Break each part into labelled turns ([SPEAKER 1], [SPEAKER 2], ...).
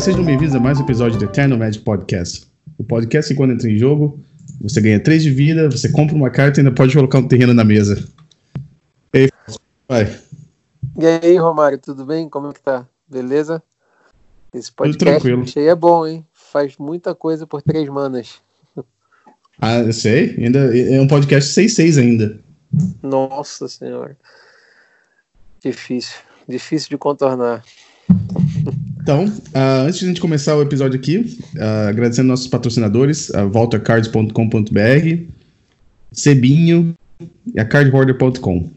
[SPEAKER 1] Olá, sejam bem-vindos a mais um episódio do Eternal Magic Podcast. O podcast que quando entra em jogo, você ganha 3 de vida, você compra uma carta e ainda pode colocar um terreno na mesa.
[SPEAKER 2] E aí, vai. E aí, Romário, tudo bem? Como é que tá? Beleza? Esse podcast aí é bom, hein? Faz muita coisa por três manas.
[SPEAKER 1] Ah, eu sei. Ainda é um podcast 6-6 ainda.
[SPEAKER 2] Nossa senhora. Difícil. Difícil de contornar.
[SPEAKER 1] Então, uh, antes de a gente começar o episódio aqui, uh, agradecendo nossos patrocinadores, a voltacards.com.br, Cebinho e a cardhoarder.com. Uh,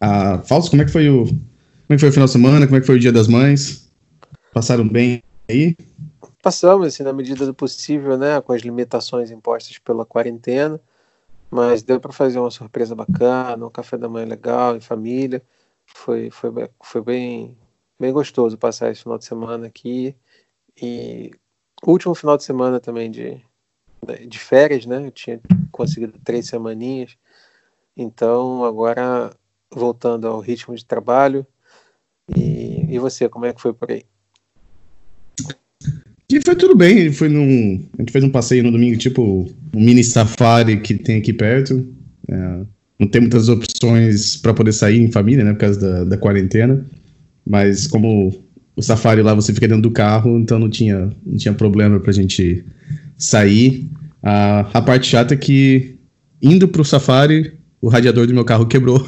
[SPEAKER 1] ah, Fausto, como é que foi o como é que foi o final de semana? Como é que foi o Dia das Mães? Passaram bem aí?
[SPEAKER 2] Passamos, assim, na medida do possível, né, com as limitações impostas pela quarentena, mas deu para fazer uma surpresa bacana, um café da manhã legal em família. Foi, foi, foi bem, bem gostoso passar esse final de semana aqui. E último final de semana também de, de férias, né? Eu tinha conseguido três semaninhas. Então, agora voltando ao ritmo de trabalho. E, e você, como é que foi por aí?
[SPEAKER 1] E foi tudo bem, foi num, a gente fez um passeio no domingo, tipo um mini safari que tem aqui perto. É, não tem muitas opções para poder sair em família, né, por causa da, da quarentena. Mas como o safari lá você fica dentro do carro, então não tinha, não tinha problema pra gente sair. A, a parte chata é que indo pro safari, o radiador do meu carro quebrou.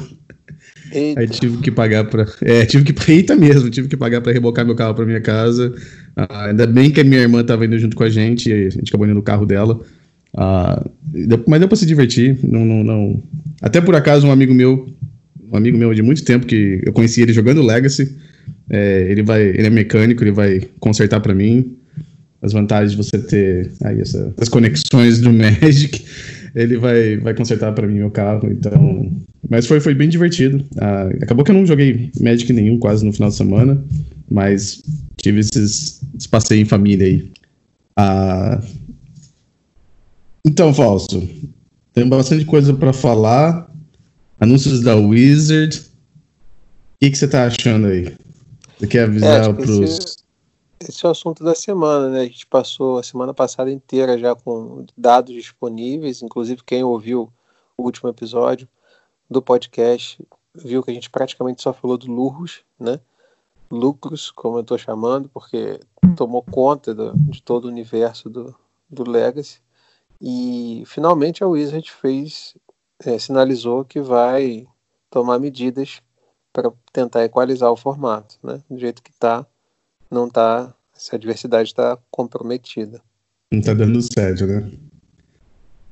[SPEAKER 1] Eita. Aí tive que pagar para, é, tive que eita mesmo, tive que pagar para rebocar meu carro para minha casa. Ah, ainda bem que a minha irmã estava indo junto com a gente, a gente acabou indo no carro dela. Ah, mas deu para se divertir, não, não, não. Até por acaso um amigo meu, um amigo meu de muito tempo que eu conheci ele jogando Legacy, é, ele vai, ele é mecânico, ele vai consertar para mim. As vantagens de você ter aí essa, as conexões do Magic, ele vai, vai consertar para mim meu carro. Então, mas foi, foi bem divertido. Ah, acabou que eu não joguei Magic nenhum quase no final de semana, mas tive esses, passeios em família aí. Ah, então, Falso, tem bastante coisa para falar. Anúncios da Wizard. O que você tá achando aí? Você quer avisar é, para
[SPEAKER 2] Esse, esse, é o assunto da semana, né? A gente passou a semana passada inteira já com dados disponíveis, inclusive quem ouviu o último episódio do podcast viu que a gente praticamente só falou do Lurros, né? Lucros, como eu estou chamando, porque tomou conta do, de todo o universo do, do Legacy. E finalmente a Wizard fez, é, sinalizou que vai tomar medidas para tentar equalizar o formato, né? Do jeito que está, não está, a diversidade está comprometida.
[SPEAKER 1] Não está dando certo, né?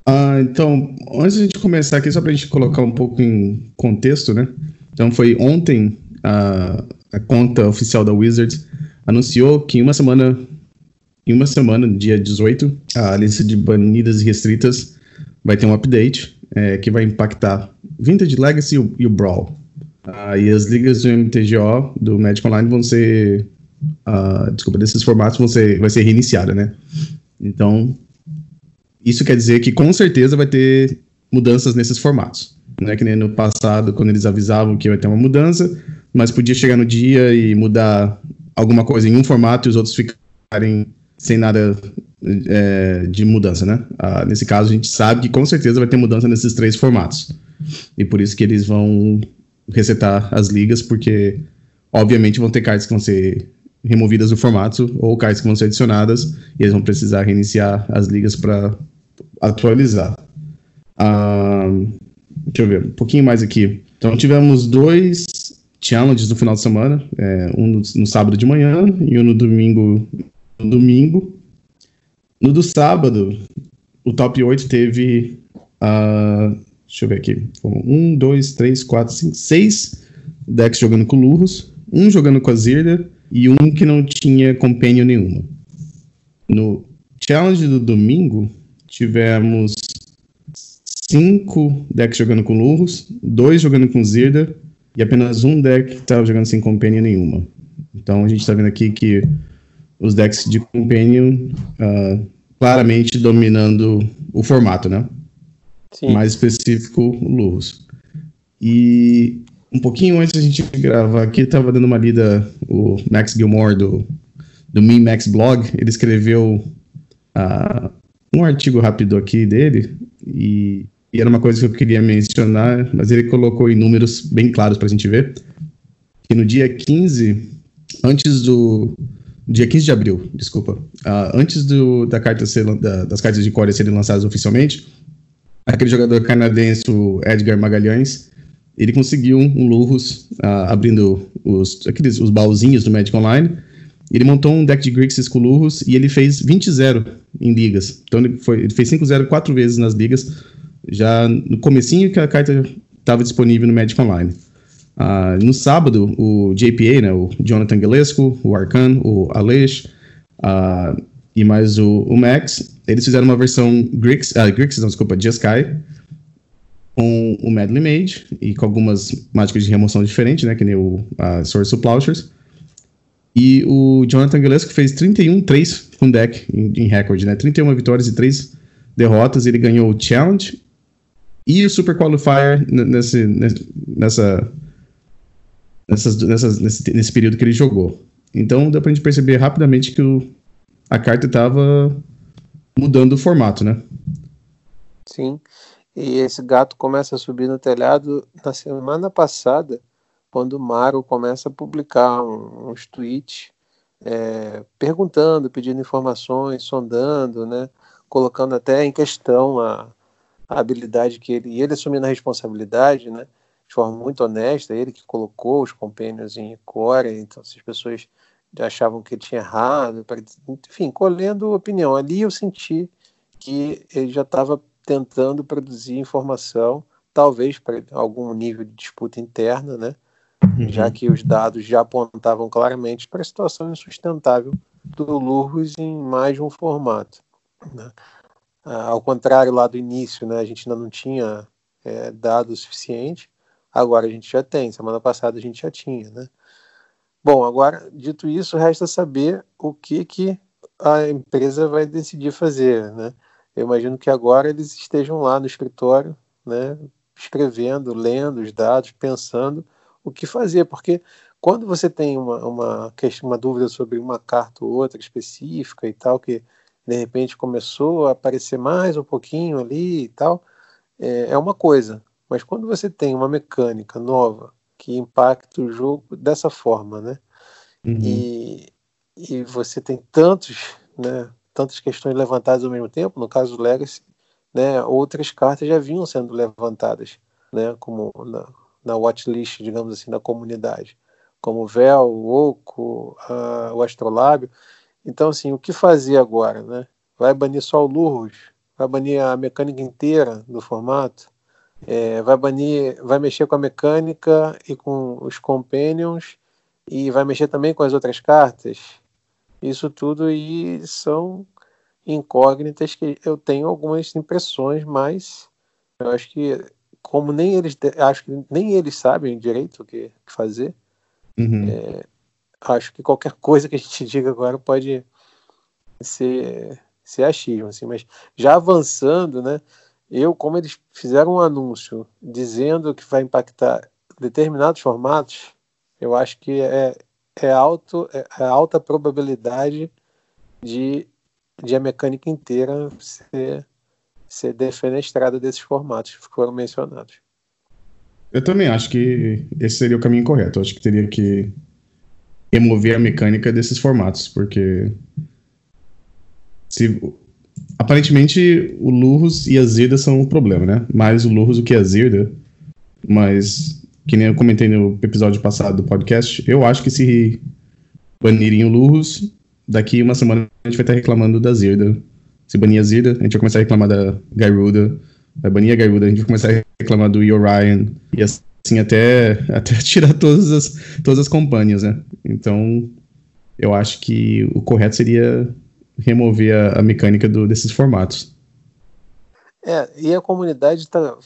[SPEAKER 1] Ah, então, antes de a gente começar aqui, só para a gente colocar um pouco em contexto, né? Então, foi ontem a, a conta oficial da Wizards anunciou que em uma semana, em uma semana, dia 18, a lista de banidas e restritas vai ter um update é, que vai impactar Vintage Legacy e o Brawl. E as ligas do MTGO, do Magic Online, vão ser. Uh, desculpa, desses formatos vão ser, vai ser reiniciada, né? Então, isso quer dizer que com certeza vai ter mudanças nesses formatos. Não é que nem no passado, quando eles avisavam que vai ter uma mudança, mas podia chegar no dia e mudar alguma coisa em um formato e os outros ficarem sem nada é, de mudança, né? Ah, nesse caso, a gente sabe que com certeza vai ter mudança nesses três formatos. E por isso que eles vão resetar as ligas, porque obviamente vão ter cartas que vão ser removidas do formato ou cartas que vão ser adicionadas e eles vão precisar reiniciar as ligas para atualizar. Uh, deixa eu ver, um pouquinho mais aqui. Então tivemos dois challenges no final de semana, é, um no, no, sábado de manhã e um no domingo. No domingo. No do sábado, o top 8 teve uh, Deixa eu ver aqui. Foram um, dois, três, quatro, cinco, seis decks jogando com Lurros, um jogando com a Zirda e um que não tinha companion nenhuma. No challenge do domingo, tivemos cinco decks jogando com Lurros, dois jogando com Zirda e apenas um deck que estava jogando sem companion nenhuma. Então a gente está vendo aqui que os decks de companion uh, claramente dominando o formato, né? Sim. mais específico, Lurros. E um pouquinho antes da gente gravar aqui, estava dando uma lida o Max Gilmore do, do do Max Blog, ele escreveu uh, um artigo rápido aqui dele, e, e, era uma coisa que eu queria mencionar, mas ele colocou em números bem claros para a gente ver, que no dia 15, antes do... Dia 15 de abril, desculpa. Uh, antes do, da carta ser, da, das cartas de Core serem lançadas oficialmente, aquele jogador canadense, o Edgar Magalhães, ele conseguiu um Lurrus uh, abrindo os, aqueles, os baúzinhos do Magic Online. Ele montou um deck de Grixis com Lurrus e ele fez 20-0 em ligas. Então ele, foi, ele fez 5-0 quatro vezes nas ligas, já no comecinho que a carta estava disponível no Magic Online. Uh, no sábado, o JPA, né, o Jonathan Galesco, o Arcan, o Aleix uh, e mais o, o, Max, eles fizeram uma versão Grix, uh, Grixis, não, desculpa, Jeskai, com o Medley Mage e com algumas mágicas de remoção diferentes, né? Que nem o Source of Plowshares. E o Jonathan Gillespie fez 31-3 com deck em, em recorde, né? 31 vitórias e 3 derrotas. Ele ganhou o Challenge e o Super Qualifier nesse, nessa, nessas, nessas, nesse, nesse período que ele jogou. Então deu pra gente perceber rapidamente que o, a carta estava mudando o formato, né?
[SPEAKER 2] Sim. E esse gato começa a subir no telhado na semana passada, quando o Maro começa a publicar uns tweets é, perguntando, pedindo informações, sondando, né, colocando até em questão a, a habilidade que ele. E ele assumindo a responsabilidade, né, de forma muito honesta, ele que colocou os companions em core, então se as pessoas achavam que ele tinha errado, enfim, colhendo opinião. Ali eu senti que ele já estava tentando produzir informação, talvez para algum nível de disputa interna, né? Uhum. já que os dados já apontavam claramente para a situação insustentável do Lurros em mais de um formato. Né? Ah, ao contrário, lá do início, né, a gente ainda não tinha é, dados suficientes, agora a gente já tem, semana passada a gente já tinha. Né? Bom, agora, dito isso, resta saber o que, que a empresa vai decidir fazer. Né? Eu imagino que agora eles estejam lá no escritório, né, escrevendo, lendo os dados, pensando o que fazer, porque quando você tem uma, uma, uma dúvida sobre uma carta ou outra específica e tal, que de repente começou a aparecer mais um pouquinho ali e tal, é, é uma coisa. Mas quando você tem uma mecânica nova que impacta o jogo dessa forma, né? Uhum. E, e você tem tantos, né, tantas questões levantadas ao mesmo tempo, no caso do Legacy, né, outras cartas já vinham sendo levantadas, né, como na, na watchlist, digamos assim, da comunidade, como o Véu, o Oco, a, o Astrolábio. Então, assim, o que fazer agora, né? Vai banir só o Lurros? Vai banir a mecânica inteira do formato? É, vai banir, vai mexer com a mecânica e com os companions e vai mexer também com as outras cartas? Isso tudo aí são incógnitas que eu tenho algumas impressões, mas eu acho que como nem eles acho que nem eles sabem direito o que, fazer, uhum. é, acho que qualquer coisa que a gente diga agora pode ser, ser achismo, assim, mas já avançando, né? Eu, como eles fizeram um anúncio dizendo que vai impactar determinados formatos, eu acho que é, é, alto, é, é alta probabilidade de, de a mecânica inteira ser, ser defenestrada desses formatos que foram mencionados.
[SPEAKER 1] Eu também acho que esse seria o caminho correto. Eu acho que teria que remover a mecânica desses formatos, porque se aparentemente o Lurros e a Zirda são o problema, né? Mais o Lurros do que a Zirda, mas que nem eu comentei no episódio passado do podcast, eu acho que se banirem o Lurros, daqui uma semana a gente vai estar reclamando da Zirda. Se banir a Zirda, a gente vai começar a reclamar da Garuda. Vai banir a Garuda, a gente vai começar a reclamar do Orion. E assim até, até tirar todas as, todas as companhias, né? Então, eu acho que o correto seria remover a, a mecânica do, desses formatos.
[SPEAKER 2] É, e a comunidade está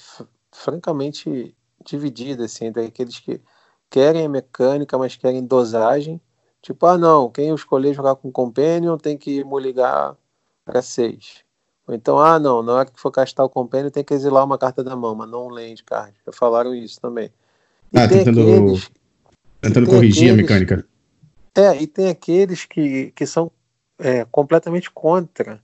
[SPEAKER 2] francamente dividida, assim, entre aqueles que querem a mecânica, mas querem dosagem. Tipo, ah, não, quem eu escolher jogar com Companion tem que me ligar para 6. Ou então, ah, não, na hora que for castar o Companion tem que exilar uma carta da mão, mas não um land card. Já falaram isso também.
[SPEAKER 1] E ah, tentando, aqueles, tentando corrigir aqueles, a mecânica.
[SPEAKER 2] É, e tem aqueles que, que são é, completamente contra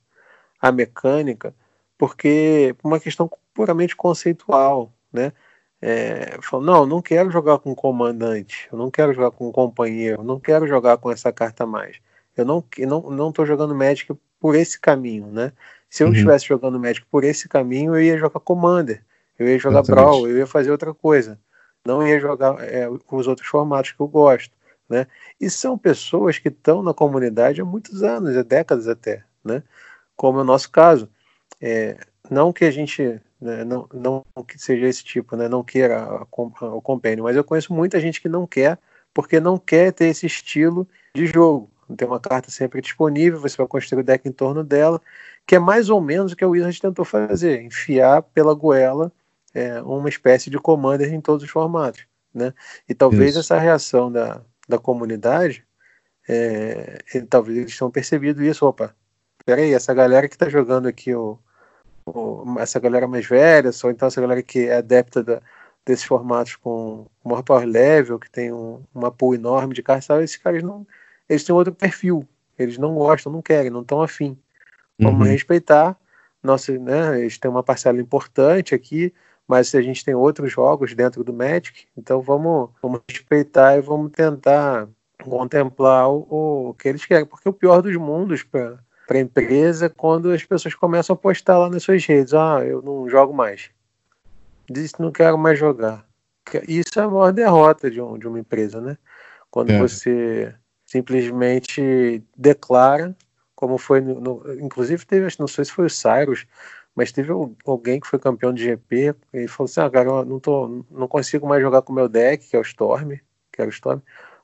[SPEAKER 2] a mecânica, porque por uma questão puramente conceitual, né? É, falou, não, não quero jogar com comandante, eu não quero jogar com companheiro, não quero jogar com essa carta mais. Eu não não não estou jogando Magic por esse caminho, né? Se eu uhum. estivesse jogando Magic por esse caminho, eu ia jogar Commander, eu ia jogar Exatamente. Brawl, eu ia fazer outra coisa. Não ia jogar é, os outros formatos que eu gosto, né? E são pessoas que estão na comunidade há muitos anos, há décadas até, né? Como é o nosso caso. É, não que a gente né, não, não que seja esse tipo, né, não queira o compêndio, mas eu conheço muita gente que não quer, porque não quer ter esse estilo de jogo. Tem uma carta sempre disponível, você vai construir o deck em torno dela, que é mais ou menos o que o Wizard tentou fazer, enfiar pela goela é, uma espécie de commander em todos os formatos. Né? E talvez isso. essa reação da, da comunidade, é, talvez eles tenham percebido isso, opa, peraí, essa galera que está jogando aqui o, o, essa galera mais velha, ou então essa galera que é adepta da, desses formatos com maior power level, que tem um, uma pool enorme de cartas, esses caras não, eles têm outro perfil. Eles não gostam, não querem, não estão afim. Vamos uhum. respeitar. Nossa, né, eles têm uma parcela importante aqui, mas a gente tem outros jogos dentro do Magic, então vamos, vamos respeitar e vamos tentar contemplar o, o que eles querem, porque o pior dos mundos para a empresa é quando as pessoas começam a postar lá nas suas redes, ah, eu não jogo mais, diz que não quero mais jogar. Isso é a maior derrota de, um, de uma empresa, né? Quando é. você simplesmente declara, como foi no, no, inclusive teve, não sei se foi o Cyrus, mas teve alguém que foi campeão de GP e falou assim, ah, cara, eu não, tô, não consigo mais jogar com o meu deck, que é o Storm, que era o Storm,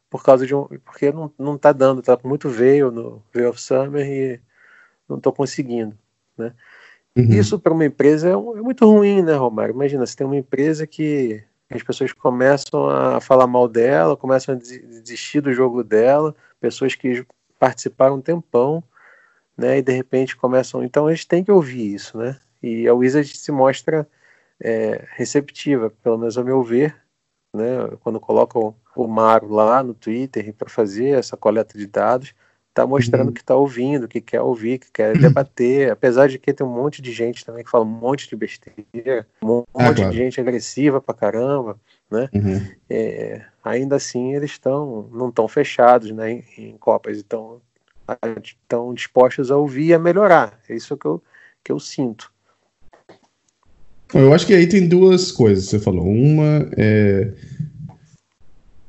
[SPEAKER 2] por causa de um, porque não, não tá dando, tá muito veio no Veil of Summer e não tô conseguindo, né? Uhum. Isso para uma empresa é, é, muito ruim, né, Romário? Imagina, você tem uma empresa que as pessoas começam a falar mal dela, começam a desistir do jogo dela, pessoas que participaram um tempão, né, e de repente começam. Então eles têm que ouvir isso, né? E a Wizard se mostra é, receptiva, pelo menos ao meu ver, né? Quando colocam o Maro lá no Twitter para fazer essa coleta de dados, está mostrando uhum. que está ouvindo, que quer ouvir, que quer debater, apesar de que tem um monte de gente também que fala um monte de besteira, um ah, monte claro. de gente agressiva pra caramba, né? Uhum. É, ainda assim eles estão não estão fechados, né, em, em copas, então estão dispostos a ouvir e a melhorar. É isso que eu que eu sinto.
[SPEAKER 1] Eu acho que aí tem duas coisas que você falou. Uma é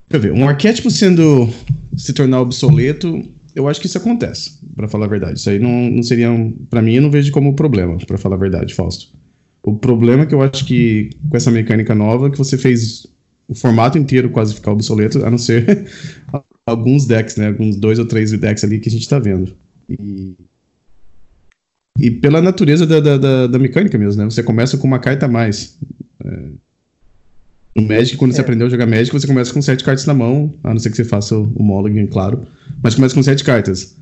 [SPEAKER 1] Deixa eu ver, um arquétipo sendo se tornar obsoleto eu acho que isso acontece, para falar a verdade. Isso aí não, não seria. Um, para mim, eu não vejo como problema, para falar a verdade, Fausto. O problema é que eu acho que com essa mecânica nova, que você fez o formato inteiro quase ficar obsoleto, a não ser alguns decks, né? Alguns dois ou três decks ali que a gente tá vendo. E, e pela natureza da, da, da, da mecânica mesmo, né? Você começa com uma carta a mais. É, no Magic, quando é. você aprendeu a jogar Magic, você começa com sete cartas na mão, a não ser que você faça o, Mulligan, claro. Mas começa com sete cartas.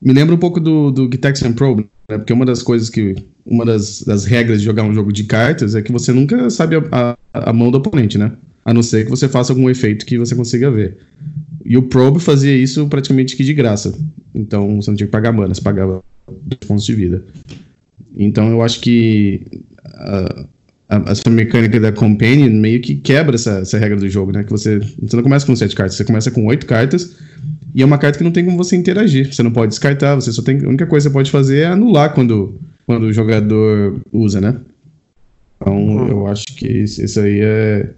[SPEAKER 1] Me lembra um pouco do, do Gitaxian Pro, né? Porque uma das coisas que. Uma das, das regras de jogar um jogo de cartas é que você nunca sabe a, a, a mão do oponente, né? A não ser que você faça algum efeito que você consiga ver. E o Probe fazia isso praticamente que de graça. Então você não tinha que pagar mana, você pagava dois pontos de vida. Então eu acho que. Uh, a, essa mecânica da Companion meio que quebra essa, essa regra do jogo, né? Que você, você não começa com sete cartas, você começa com oito cartas e é uma carta que não tem como você interagir. Você não pode descartar, você só tem. A única coisa que você pode fazer é anular quando, quando o jogador usa, né? Então uhum. eu acho que isso, isso aí é.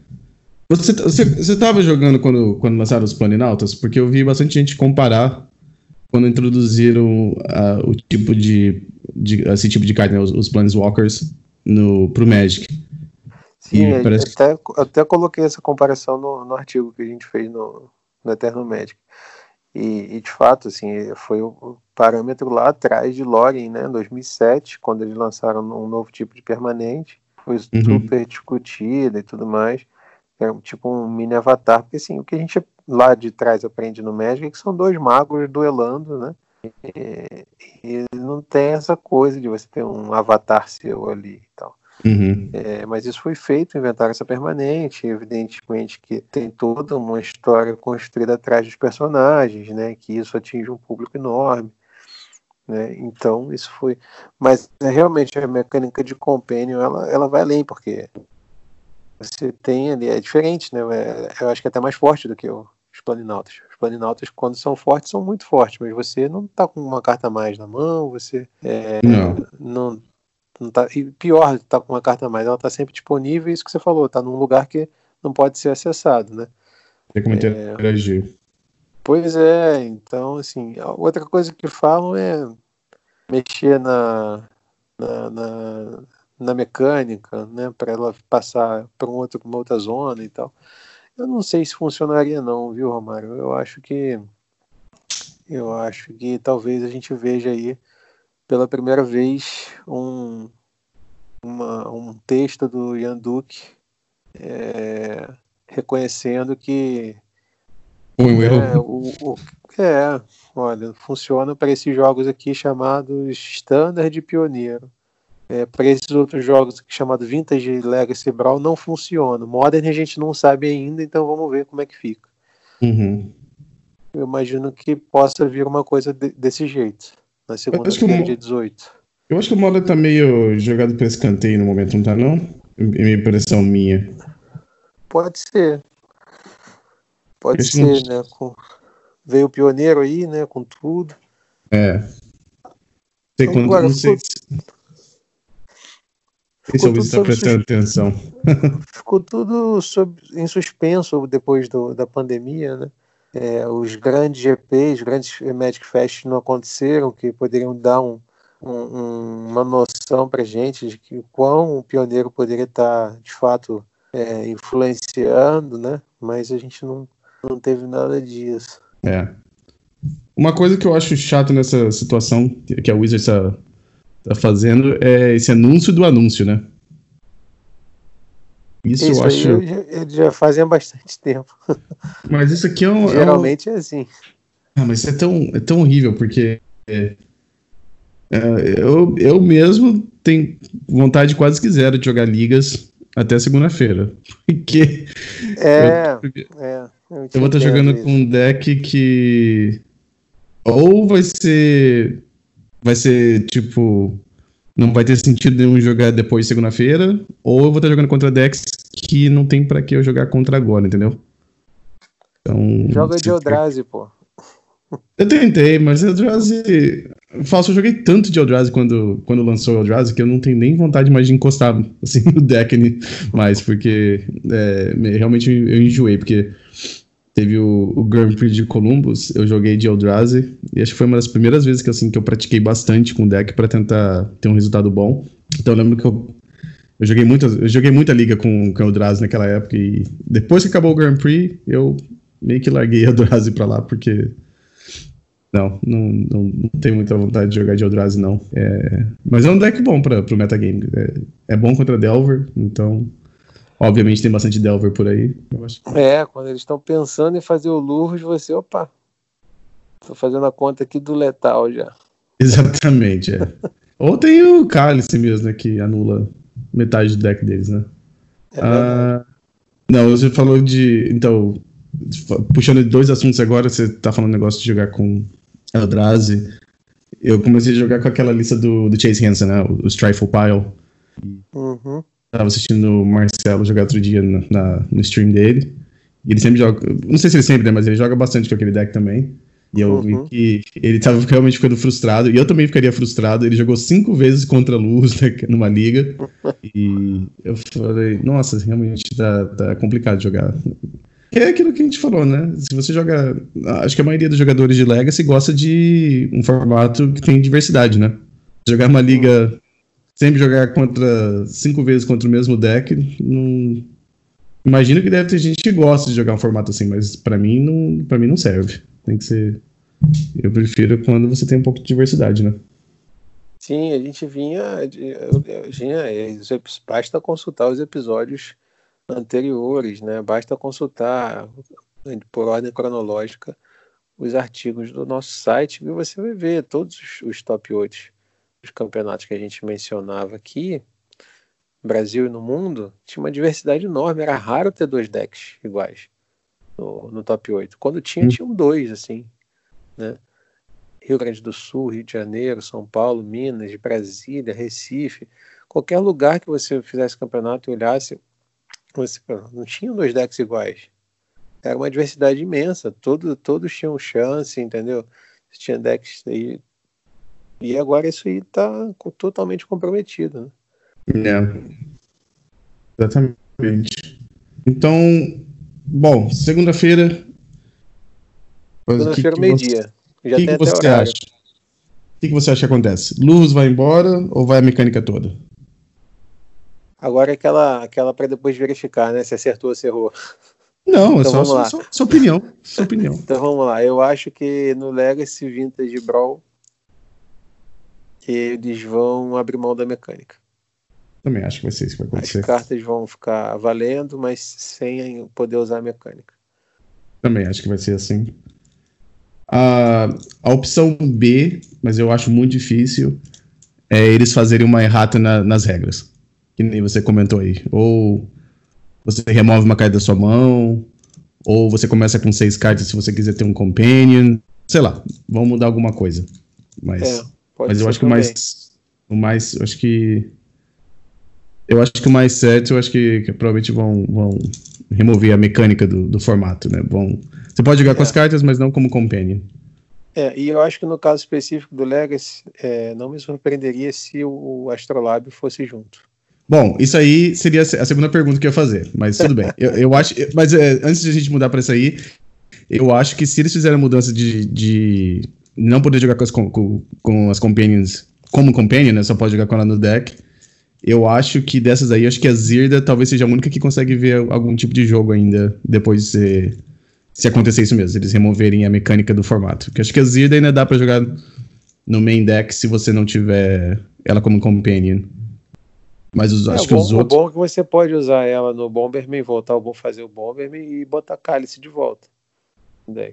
[SPEAKER 1] Você, você, você tava jogando quando, quando lançaram os Planinautas? Porque eu vi bastante gente comparar quando introduziram uh, o tipo de, de, esse tipo de carta, né, os, os Planeswalkers, no, pro Magic.
[SPEAKER 2] Sim, parece... até, até coloquei essa comparação no, no artigo que a gente fez no, no Eterno Magic. E, e, de fato, assim, foi o parâmetro lá atrás de Lorien, né, em 2007, quando eles lançaram um novo tipo de permanente, foi uhum. super discutido e tudo mais. É tipo um mini avatar, porque assim, o que a gente lá de trás aprende no Magic é que são dois magos duelando, né? E, e não tem essa coisa de você ter um avatar seu ali e tal.
[SPEAKER 1] Uhum.
[SPEAKER 2] É, mas isso foi feito, inventaram essa permanente, evidentemente que tem toda uma história construída atrás dos personagens, né? Que isso atinge um público enorme. Né? Então isso foi, mas é, realmente a mecânica de companion ela, ela vai além porque você tem ali é diferente, né? É, eu acho que é até mais forte do que o, os planinautas. Os planinautas quando são fortes são muito fortes, mas você não está com uma carta a mais na mão, você é,
[SPEAKER 1] não.
[SPEAKER 2] não não tá, e pior, tá com uma carta a mais, ela está sempre disponível, isso que você falou, está num lugar que não pode ser acessado, né?
[SPEAKER 1] Tem como interagir.
[SPEAKER 2] É, pois é, então, assim, outra coisa que falam é mexer na, na, na, na mecânica, né, para ela passar para um outro, uma outra zona e tal. Eu não sei se funcionaria não, viu, Romário? Eu acho que eu acho que talvez a gente veja aí pela primeira vez um, uma, um texto do Ian Duke é, reconhecendo que
[SPEAKER 1] um
[SPEAKER 2] é, o, o, é, olha, funciona para esses jogos aqui chamados Standard e Pioneiro. É, para esses outros jogos aqui chamados Vintage Legacy Brawl não funciona. Modern a gente não sabe ainda, então vamos ver como é que fica.
[SPEAKER 1] Uhum.
[SPEAKER 2] Eu imagino que possa vir uma coisa de, desse jeito na segunda-feira, dia 18.
[SPEAKER 1] Eu acho que o Moda tá meio jogado para escanteio no momento, não tá não? É minha impressão minha.
[SPEAKER 2] Pode ser. Pode ser, não... né? Com... Veio o pioneiro aí, né? Com tudo.
[SPEAKER 1] É. Sei quando, Agora, não sei. Você está prestando atenção.
[SPEAKER 2] ficou tudo sob... em suspenso depois do, da pandemia, né? É, os grandes GPs, os grandes Magic Fest não aconteceram, que poderiam dar um, um, uma noção para gente de que quão o pioneiro poderia estar, de fato, é, influenciando, né? Mas a gente não, não teve nada disso.
[SPEAKER 1] É. Uma coisa que eu acho chato nessa situação que a Wizards está tá fazendo é esse anúncio do anúncio, né?
[SPEAKER 2] Isso, isso eu acho. Eles já fazem há bastante tempo.
[SPEAKER 1] Mas isso aqui é um.
[SPEAKER 2] Geralmente é, um... é assim.
[SPEAKER 1] Ah, mas é tão, é tão horrível, porque. É, é, eu, eu mesmo tenho vontade quase que zero de jogar ligas até segunda-feira. Porque.
[SPEAKER 2] É. Eu,
[SPEAKER 1] é, eu, eu vou estar jogando isso. com um deck que. Ou vai ser. Vai ser tipo não vai ter sentido nenhum jogar depois de segunda-feira, ou eu vou estar jogando contra decks que não tem para que eu jogar contra agora, entendeu?
[SPEAKER 2] Então, Joga de Eldrazi, pô.
[SPEAKER 1] Eu tentei, mas Eldrazi. Falso, eu joguei tanto de Eldrazi quando, quando lançou Eldrazi que eu não tenho nem vontade mais de encostar assim, no deck mais, porque é, realmente eu enjoei, porque Teve o, o, Grand Prix de Columbus, eu joguei de Eldrazi, e acho que foi uma das primeiras vezes que, assim, que eu pratiquei bastante com o deck para tentar ter um resultado bom. Então eu lembro que eu, eu joguei muita, eu joguei muita liga com, com o Eldrazi naquela época, e depois que acabou o Grand Prix, eu meio que larguei o Eldrazi pra lá, porque não, não, não, não tenho muita vontade de jogar de Eldrazi, não. É, mas é um deck bom para pro metagame. É, é bom contra Delver, então Obviamente tem bastante Delver por aí.
[SPEAKER 2] É, quando eles estão pensando em fazer o Lurros, você, opa, tô fazendo a conta aqui do letal já.
[SPEAKER 1] Exatamente, é. Ou tem o Cálice mesmo, né, que anula metade do deck deles, né? É ah, não, você falou de. Então, puxando dois assuntos agora, você tá falando negócio de jogar com Eldrazi. Eu comecei a jogar com aquela lista do, do Chase Hansen, né? O, Strifle Pile.
[SPEAKER 2] Uhum.
[SPEAKER 1] Tava assistindo o Marcelo jogar outro dia na, na, no stream dele. E ele sempre joga. Não sei se ele sempre, né? Mas ele joga bastante com aquele deck também. E eu uhum. vi que ele tava realmente ficando frustrado. E eu também ficaria frustrado. Ele jogou cinco vezes contra a Luz né, numa liga. e eu falei, nossa, realmente tá, tá complicado jogar. É aquilo que a gente falou, né? Se você joga. Acho que a maioria dos jogadores de Legacy gosta de um formato que tem diversidade, né? Jogar uma liga sempre jogar contra cinco vezes contra o mesmo deck, não... imagino que deve ter gente que gosta de jogar um formato assim, mas para mim não, para mim não serve. Tem que ser. Eu prefiro quando você tem um pouco de diversidade, né?
[SPEAKER 2] Sim, a gente vinha, vinha basta consultar os episódios anteriores, né? Basta consultar por ordem cronológica os artigos do nosso site e você vai ver todos os top 8 os campeonatos que a gente mencionava aqui, Brasil e no mundo, tinha uma diversidade enorme. Era raro ter dois decks iguais no, no top 8. Quando tinha, hum. tinham dois, assim. Né? Rio Grande do Sul, Rio de Janeiro, São Paulo, Minas, Brasília, Recife. Qualquer lugar que você fizesse campeonato e olhasse, você, não tinham dois decks iguais. Era uma diversidade imensa. Todo, todos tinham chance, entendeu? Tinha decks aí. E agora isso aí está totalmente comprometido.
[SPEAKER 1] Né? É. Exatamente. Então, bom, segunda-feira.
[SPEAKER 2] Segunda-feira, meio-dia.
[SPEAKER 1] O que, que você acha? O que, que você acha que acontece? Luz vai embora ou vai a mecânica toda?
[SPEAKER 2] Agora é aquela, aquela para depois verificar, né? Se acertou ou se errou.
[SPEAKER 1] Não, é então, é só, só, sua opinião. Sua opinião.
[SPEAKER 2] então vamos lá. Eu acho que no Legacy Vintage Brawl eles vão abrir mão da mecânica.
[SPEAKER 1] Também acho que vai ser isso que vai acontecer.
[SPEAKER 2] As cartas vão ficar valendo, mas sem poder usar a mecânica.
[SPEAKER 1] Também acho que vai ser assim. A, a opção B, mas eu acho muito difícil, é eles fazerem uma errata na, nas regras. Que nem você comentou aí. Ou você remove uma carta da sua mão, ou você começa com seis cartas se você quiser ter um companion. Sei lá, vão mudar alguma coisa. Mas, é, mas eu acho que o mais. O mais. Eu acho que. Eu acho que o mais certo, eu acho que, que provavelmente vão, vão remover a mecânica do, do formato, né? Vão você pode jogar é. com as cartas, mas não como companion.
[SPEAKER 2] É, e eu acho que no caso específico do Legacy, é, não me surpreenderia se o, o Astrolab fosse junto.
[SPEAKER 1] Bom, isso aí seria a segunda pergunta que eu ia fazer, mas tudo bem. eu, eu acho, mas é, antes de a gente mudar para isso aí, eu acho que se eles fizerem a mudança de, de não poder jogar com as, com, com as companions como companion, né, só pode jogar com ela no deck, eu acho que dessas aí, acho que a Zirda talvez seja a única que consegue ver algum tipo de jogo ainda depois de ser se acontecer isso mesmo, eles removerem a mecânica do formato. Porque acho que a Zirda ainda dá para jogar no main deck se você não tiver ela como companion. Mas os,
[SPEAKER 2] é,
[SPEAKER 1] acho
[SPEAKER 2] que
[SPEAKER 1] os outros.
[SPEAKER 2] O bom é que você pode usar ela no Bomberman, voltar o fazer o Bomberman e botar Cálice de volta.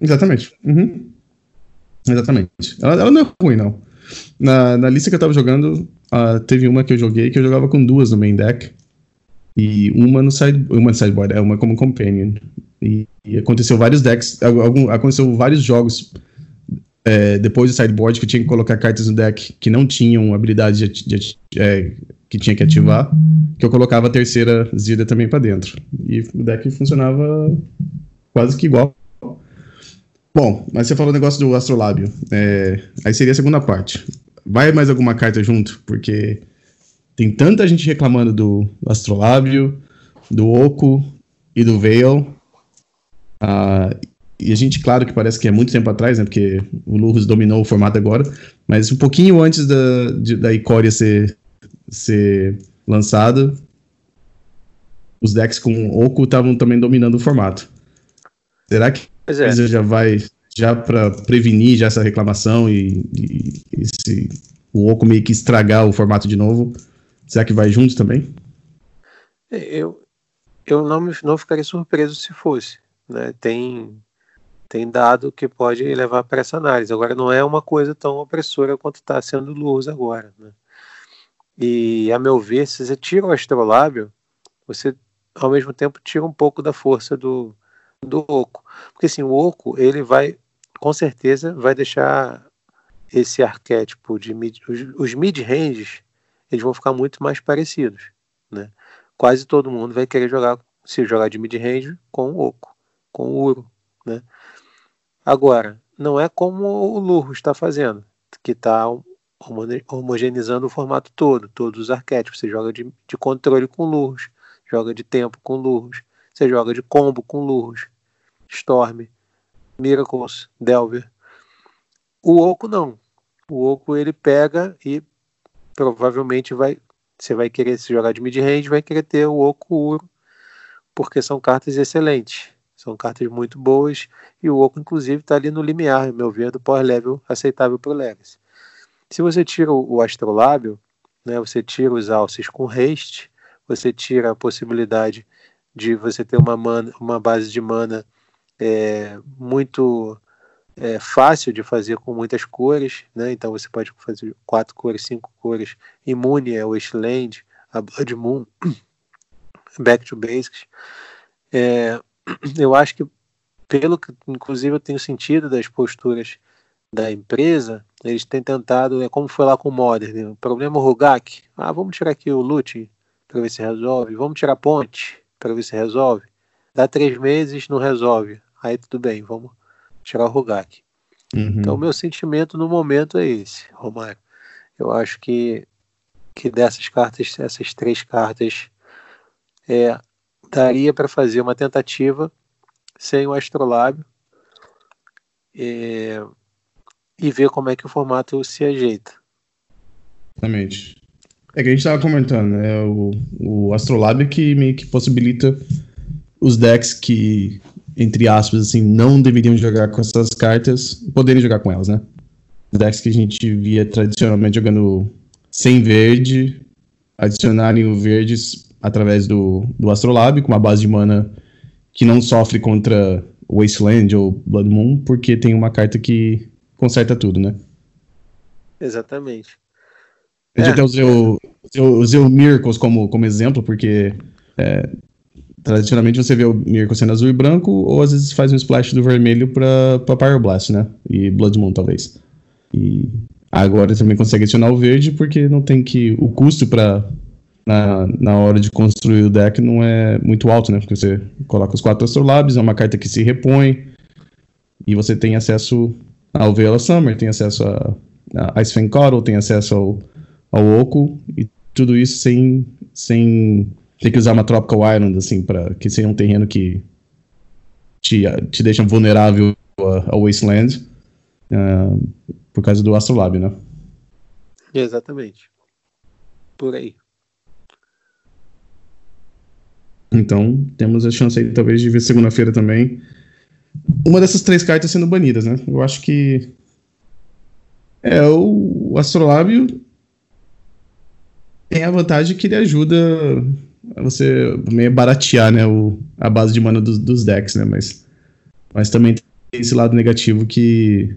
[SPEAKER 1] Exatamente. Uhum. Exatamente. Ela, ela, não é ruim, não. Na, na lista que eu tava jogando, uh, teve uma que eu joguei que eu jogava com duas no main deck. E uma no side, uma sideboard, é uma como companion. E, e aconteceu vários decks, algum, aconteceu vários jogos é, depois do sideboard que eu tinha que colocar cartas no deck que não tinham habilidade de, de, é, que tinha que ativar, que eu colocava a terceira Zilda também para dentro. E o deck funcionava quase que igual. Bom, mas você falou o negócio do Astrolábio. É, aí seria a segunda parte. Vai mais alguma carta junto? Porque tem tanta gente reclamando do Astrolábio, do Oco e do Veil Uh, e a gente, claro que parece que é muito tempo atrás, né? Porque o Lurus dominou o formato agora, mas um pouquinho antes da, de, da Icória ser, ser lançada, os decks com Oco estavam também dominando o formato. Será que é. já vai, já para prevenir já essa reclamação e, e, e se o Oco meio que estragar o formato de novo, será que vai junto também?
[SPEAKER 2] É, eu, eu não, me, não ficaria surpreso se fosse né, tem, tem dado que pode levar para essa análise. Agora, não é uma coisa tão opressora quanto está sendo luz agora. Né? E, a meu ver, se você tira o astrolábio, você, ao mesmo tempo, tira um pouco da força do, do oco. Porque, assim, o oco, ele vai, com certeza, vai deixar esse arquétipo de mid, os, os mid-ranges, eles vão ficar muito mais parecidos, né? Quase todo mundo vai querer jogar, se jogar de mid-range com o oco com o Uro. Né? Agora, não é como o Lurro está fazendo, que está homogeneizando o formato todo, todos os arquétipos. Você joga de, de controle com Lurros, joga de tempo com Lurros, você joga de combo com Lurros, Storm, Miracles, Delver. O Oco não. O Oco ele pega e provavelmente vai. Você vai querer se jogar de mid-range, vai querer ter o Oco Uro, porque são cartas excelentes. São cartas muito boas e o Oco, inclusive, está ali no limiar, meu ver, do power level aceitável para o Legacy. Se você tira o Astrolábio, né, você tira os alces com haste, você tira a possibilidade de você ter uma, mana, uma base de mana é, muito é, fácil de fazer com muitas cores, né? então você pode fazer quatro cores, cinco cores, imune ao Wasteland, a Blood Moon, Back to Basics. É, eu acho que, pelo que inclusive eu tenho sentido das posturas da empresa, eles têm tentado, é como foi lá com o Modern, né? o problema é Rugak, ah, vamos tirar aqui o Lute para ver se resolve, vamos tirar ponte para ver se resolve. Dá três meses, não resolve. Aí tudo bem, vamos tirar o Rugak. Uhum. Então, o meu sentimento no momento é esse, Romário. Eu acho que, que dessas cartas, essas três cartas, é, daria para fazer uma tentativa sem o astrolábio é, e ver como é que o formato se ajeita.
[SPEAKER 1] Exatamente. É que a gente estava comentando, né? O, o Astrolab que meio que possibilita os decks que, entre aspas, assim, não deveriam jogar com essas cartas, poderem jogar com elas, né? Decks que a gente via tradicionalmente jogando sem verde, adicionarem o verdes através do, do Astrolab, com uma base de mana que não sofre contra Wasteland ou Blood Moon, porque tem uma carta que conserta tudo, né?
[SPEAKER 2] Exatamente.
[SPEAKER 1] A gente é. até usei o, usei o Miracles como, como exemplo, porque é, tradicionalmente você vê o Miracles sendo azul e branco, ou às vezes faz um splash do vermelho pra, pra Pyroblast, né? E Blood Moon, talvez. E agora também consegue adicionar o verde, porque não tem que. O custo pra. Na, na hora de construir o deck não é muito alto, né? Porque você coloca os quatro Astrolabs, é uma carta que se repõe, e você tem acesso ao Veila Summer, tem acesso a, a Fang Coddle, tem acesso ao ao Oco e tudo isso sem, sem ter que usar uma Tropical Island, assim, para que seja um terreno que te, te deixa vulnerável ao Wasteland uh, por causa do Astrolabe, né?
[SPEAKER 2] Exatamente. Por aí.
[SPEAKER 1] Então, temos a chance aí, talvez, de ver segunda-feira também uma dessas três cartas sendo banidas, né? Eu acho que é o Astrolábio tem a vantagem que ele ajuda você meio baratear, né, o, a base de mana dos, dos decks, né, mas, mas também tem esse lado negativo que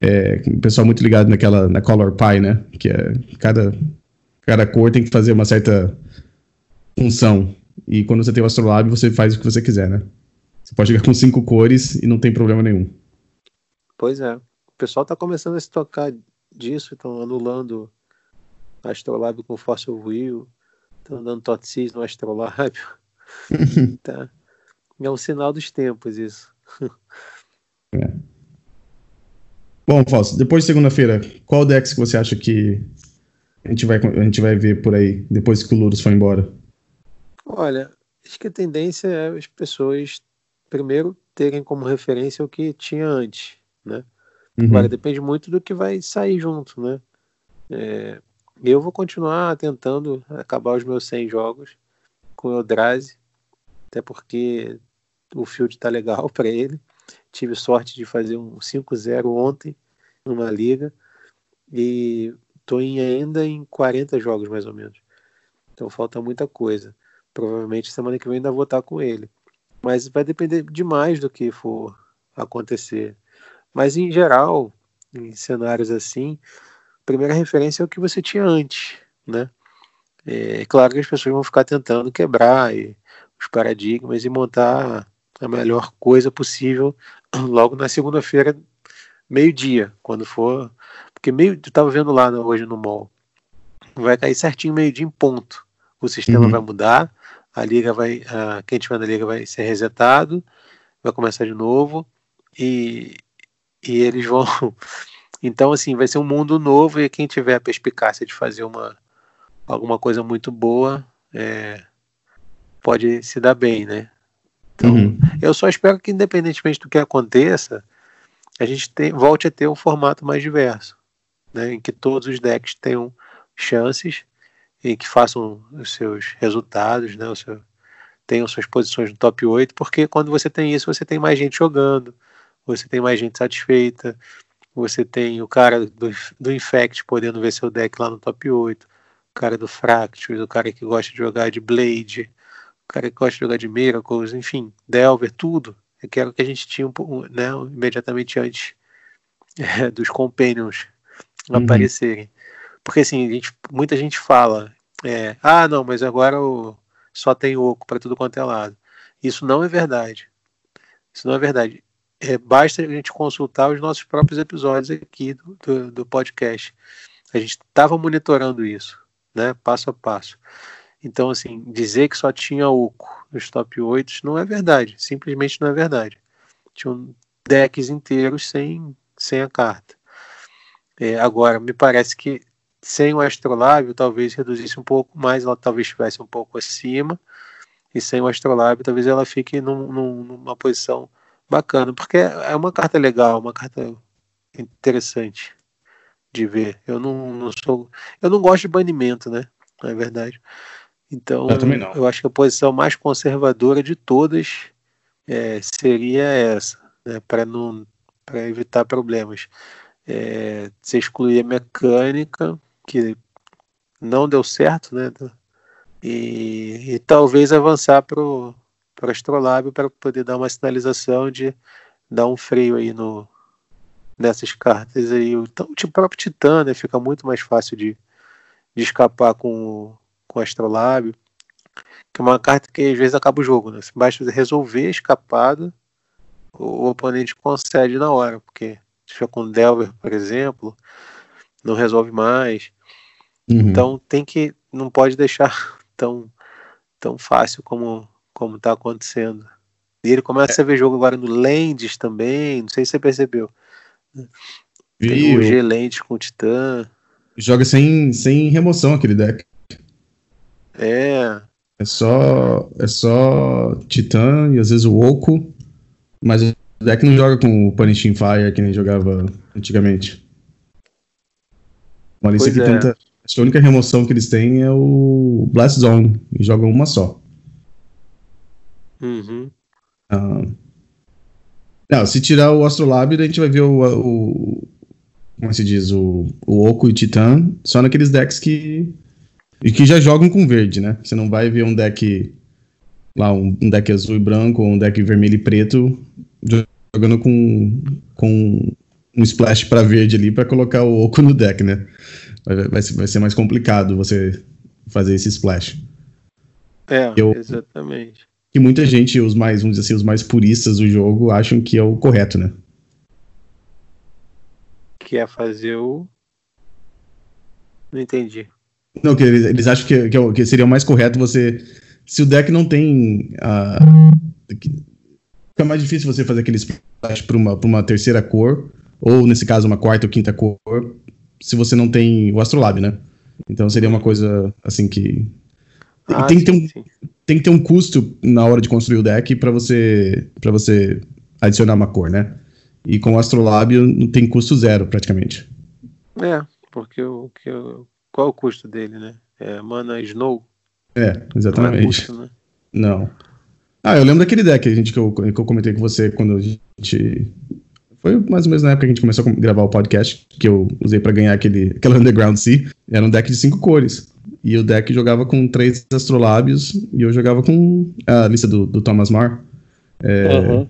[SPEAKER 1] é, o pessoal muito ligado naquela, na Color Pie, né, que é cada, cada cor tem que fazer uma certa função, e quando você tem o Astrolabe, você faz o que você quiser, né. Você pode jogar com cinco cores e não tem problema nenhum.
[SPEAKER 2] Pois é. O pessoal tá começando a se tocar disso, estão anulando Astrolábio com Fossil Will, estão dando Totsis no Astrolábio. tá. É um sinal dos tempos isso.
[SPEAKER 1] é. Bom, Fausto, depois de segunda-feira, qual Dex que você acha que a gente, vai, a gente vai ver por aí, depois que o Lurus foi embora?
[SPEAKER 2] Olha, acho que a tendência é as pessoas, primeiro, terem como referência o que tinha antes, né? Uhum. Agora, depende muito do que vai sair junto, né? É, eu vou continuar tentando acabar os meus 100 jogos com o Eldrazi, até porque o field tá legal para ele. Tive sorte de fazer um 5-0 ontem numa liga e tô em, ainda em 40 jogos mais ou menos. Então falta muita coisa. Provavelmente semana que vem ainda vou estar com ele. Mas vai depender demais do que for acontecer. Mas em geral, em cenários assim, primeira referência é o que você tinha antes, né? É claro que as pessoas vão ficar tentando quebrar e, os paradigmas e montar a melhor coisa possível logo na segunda-feira, meio-dia, quando for. Porque meio, tu estava vendo lá hoje no mall, vai cair certinho meio-dia em ponto. O sistema uhum. vai mudar, a liga vai, a, quem tiver na liga vai ser resetado, vai começar de novo e, e eles vão então, assim, vai ser um mundo novo e quem tiver a perspicácia de fazer uma alguma coisa muito boa é, pode se dar bem, né? Então, uhum. eu só espero que, independentemente do que aconteça, a gente tem, volte a ter um formato mais diverso, né? Em que todos os decks tenham chances e que façam os seus resultados, né? O seu, tenham suas posições no top 8, porque quando você tem isso, você tem mais gente jogando, você tem mais gente satisfeita, você tem o cara do, do Infect podendo ver seu deck lá no top 8, o cara do Fractus, o cara que gosta de jogar de Blade, o cara que gosta de jogar de Miracles, enfim, Delver, tudo. É que era o que a gente tinha um, né, imediatamente antes é, dos Companions uhum. aparecerem. Porque assim, gente, muita gente fala, É, ah, não, mas agora o, só tem oco para tudo quanto é lado. Isso não é verdade. Isso não é verdade. É, basta a gente consultar os nossos próprios episódios aqui do, do, do podcast. A gente estava monitorando isso, né, passo a passo. Então, assim, dizer que só tinha oco nos top 8 não é verdade. Simplesmente não é verdade. Tinham decks inteiros sem, sem a carta. É, agora, me parece que sem o astrolábio talvez reduzisse um pouco mais, ela talvez estivesse um pouco acima, e sem o astrolábio talvez ela fique num, num, numa posição bacana, porque é uma carta legal, uma carta interessante de ver. Eu não, não sou. Eu não gosto de banimento, né? É verdade. Então, eu, eu, acho que a posição mais conservadora de todas é, seria essa, né, para não para evitar problemas. É, você excluir a mecânica, que não deu certo, né? E, e talvez avançar para o astrolábio para poder dar uma sinalização de dar um freio aí no, nessas cartas aí. Então, o próprio Titã, né, fica muito mais fácil de, de escapar com, com o Astrolábio, que é uma carta que às vezes acaba o jogo, né? Se basta resolver a escapada, o oponente concede na hora, porque se for com Delver, por exemplo, não resolve mais. Uhum. Então tem que. não pode deixar tão, tão fácil como como está acontecendo. E ele começa é. a ver jogo agora no Lendes também, não sei se você percebeu. Tem o G-Lente com o Titã.
[SPEAKER 1] Joga sem, sem remoção aquele deck.
[SPEAKER 2] É.
[SPEAKER 1] É só, é só Titã e às vezes o Oco, mas o deck não joga com o Punishing Fire que nem jogava antigamente. Uma lista que é. tenta. Acho que a única remoção que eles têm é o Blast Zone, e jogam uma só.
[SPEAKER 2] Uhum.
[SPEAKER 1] Não, se tirar o Astrolabe, a gente vai ver o, o como se diz, o, o Oco e Titã só naqueles decks que e que já jogam com verde, né? Você não vai ver um deck lá um, um deck azul e branco ou um deck vermelho e preto jogando com com um splash para verde ali para colocar o Oco no deck, né? Vai, vai, ser, vai ser mais complicado você fazer esse splash.
[SPEAKER 2] É, Eu, exatamente
[SPEAKER 1] que muita gente, os mais, vamos dizer assim, os mais puristas do jogo, acham que é o correto, né?
[SPEAKER 2] Que é fazer o. Não entendi.
[SPEAKER 1] Não, que eles, eles acham que, que, é que, seria o mais correto você. Se o deck não tem. Uh, fica mais difícil você fazer aquele splash para uma, uma terceira cor, ou nesse caso, uma quarta ou quinta cor, se você não tem o Astrolabe, né? Então seria uma coisa assim que. Ah, tem, sim, que ter um, sim tem que ter um custo na hora de construir o deck para você para você adicionar uma cor, né? E com o Astrolábio não tem custo zero praticamente.
[SPEAKER 2] É, porque o que qual é o custo dele, né? É mana Snow.
[SPEAKER 1] É, exatamente. Não, é custo, né? não. Ah, eu lembro daquele deck a gente, que, eu, que eu comentei com você quando a gente. Foi mais ou menos na época que a gente começou a gravar o podcast, que eu usei para ganhar aquele, aquela Underground Sea. Era um deck de cinco cores. E o deck jogava com três astrolábios e eu jogava com a lista do, do Thomas Marr. É, uhum.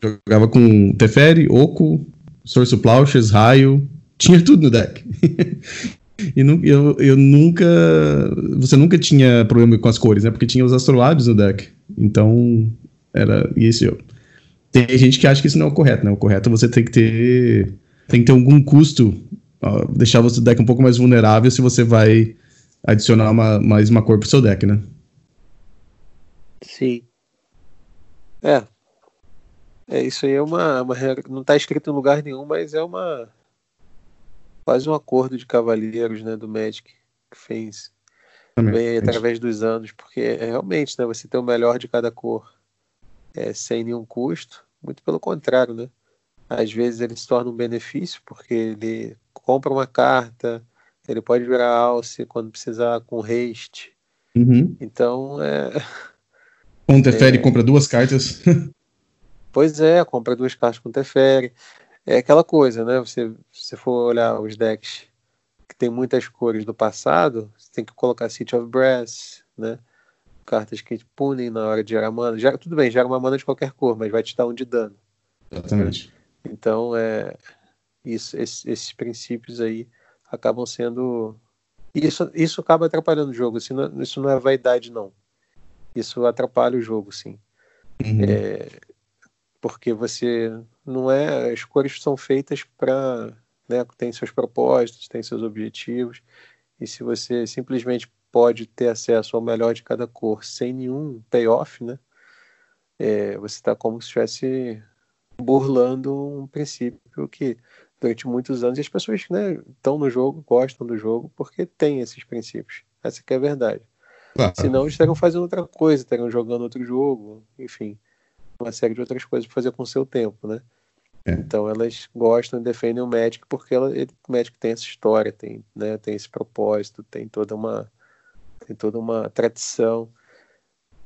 [SPEAKER 1] Jogava com Teferi, Oco, Sorso Plauches, Raio. Tinha tudo no deck. e nu, eu, eu nunca. Você nunca tinha problema com as cores, né? Porque tinha os astrolábios no deck. Então, era. E esse. Tem gente que acha que isso não é o correto, né? O correto é você tem que ter. Tem que ter algum custo. Ó, deixar o deck um pouco mais vulnerável se você vai adicionar uma, mais uma cor pro seu deck, né?
[SPEAKER 2] Sim. É. É, isso aí é uma, uma regra. Não está escrito em lugar nenhum, mas é uma. Quase um acordo de cavalheiros, né, do Magic, que fez bem através dos anos, porque é, realmente, né, você tem o melhor de cada cor é, sem nenhum custo, muito pelo contrário, né? Às vezes ele se torna um benefício, porque ele compra uma carta, ele pode virar alce quando precisar com haste.
[SPEAKER 1] Uhum.
[SPEAKER 2] Então é.
[SPEAKER 1] Com Teferi é... compra duas cartas.
[SPEAKER 2] pois é, compra duas cartas com Teferi. É aquela coisa, né? Você, se for olhar os decks que tem muitas cores do passado, você tem que colocar City of Brass, né? Cartas que punem na hora de gerar mana. Já, tudo bem, gera uma mana de qualquer cor, mas vai te dar um de dano.
[SPEAKER 1] Exatamente.
[SPEAKER 2] Então, é, isso, esses, esses princípios aí acabam sendo Isso, isso acaba atrapalhando o jogo. Assim, não, isso não é vaidade, não. Isso atrapalha o jogo, sim. Uhum. É, porque você não é. As cores são feitas para. Né, tem seus propósitos, tem seus objetivos. E se você simplesmente pode ter acesso ao melhor de cada cor sem nenhum payoff, né? É, você está como se estivesse burlando um princípio que durante muitos anos as pessoas né, estão no jogo, gostam do jogo porque tem esses princípios. Essa que é a verdade. Claro. Senão eles estariam fazendo outra coisa, estariam jogando outro jogo, enfim, uma série de outras coisas para fazer com o seu tempo, né? É. Então elas gostam e defendem o Magic porque ela, ele, o Magic tem essa história, tem, né, tem esse propósito, tem toda uma tem toda uma tradição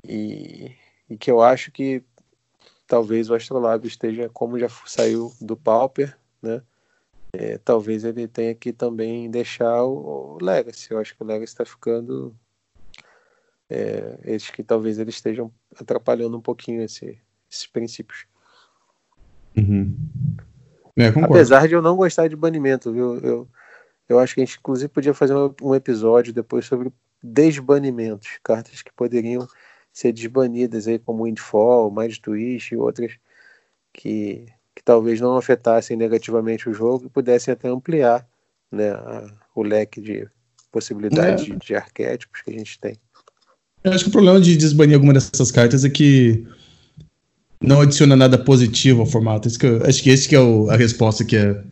[SPEAKER 2] e, e que eu acho que talvez o Astrolab esteja como já saiu do Pauper, né? É, talvez ele tenha que também deixar o, o Legacy. Eu acho que o Legacy está ficando é, eles que talvez eles estejam atrapalhando um pouquinho esse, esses princípios.
[SPEAKER 1] Uhum.
[SPEAKER 2] É, Apesar de eu não gostar de banimento, viu? Eu, eu acho que a gente inclusive podia fazer um episódio depois sobre desbanimentos, cartas que poderiam ser desbanidas aí como Windfall, Mind Twist e outras que, que talvez não afetassem negativamente o jogo e pudessem até ampliar né, a, o leque de possibilidades é. de, de arquétipos que a gente tem.
[SPEAKER 1] Eu acho que o problema de desbanir alguma dessas cartas é que não adiciona nada positivo ao formato. Acho que, acho que esse que é o, a resposta que a,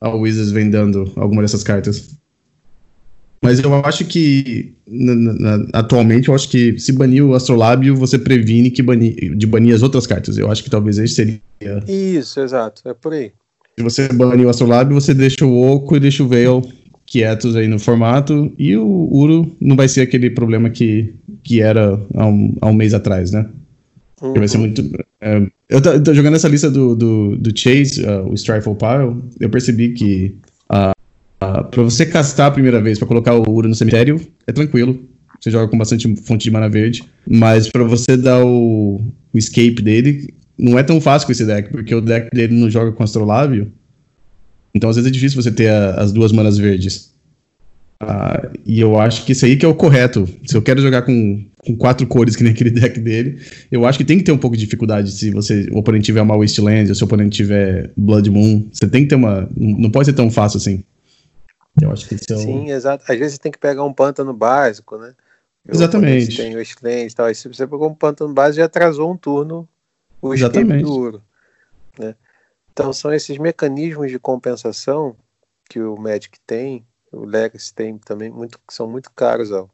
[SPEAKER 1] a Wizards vem dando a alguma dessas cartas. Mas eu acho que, na, na, atualmente, eu acho que se banir o Astrolábio, você previne que bani, de banir as outras cartas. Eu acho que talvez esse seria.
[SPEAKER 2] Isso, exato. É por aí.
[SPEAKER 1] Se você banir o Astrolábio, você deixa o Oco e deixa o Veil quietos aí no formato. E o Uro não vai ser aquele problema que, que era há um, há um mês atrás, né? Uhum. Vai ser uhum. muito. É, eu, tô, tô jogando essa lista do, do, do Chase, uh, o Strifle Pile, eu percebi que uh, pra você castar a primeira vez, pra colocar o Uro no cemitério, é tranquilo. Você joga com bastante fonte de mana verde. Mas pra você dar o, o escape dele, não é tão fácil com esse deck, porque o deck dele não joga com Astrolábio. Então às vezes é difícil você ter a, as duas manas verdes. Uh, e eu acho que isso aí que é o correto. Se eu quero jogar com, com quatro cores, que nem aquele deck dele, eu acho que tem que ter um pouco de dificuldade se você, o oponente tiver uma Wasteland, ou se o oponente tiver Blood Moon. Você tem que ter uma. Não pode ser tão fácil assim.
[SPEAKER 2] Eu acho que é o... Sim, exato. Às vezes você tem que pegar um pântano básico, né?
[SPEAKER 1] Exatamente.
[SPEAKER 2] Tem Wasteland e tal. Aí se você pegou um pântano básico, já atrasou um turno o Exatamente. duro. Né? Então são esses mecanismos de compensação que o Magic tem o Legacy tem também muito que são muito caros ao,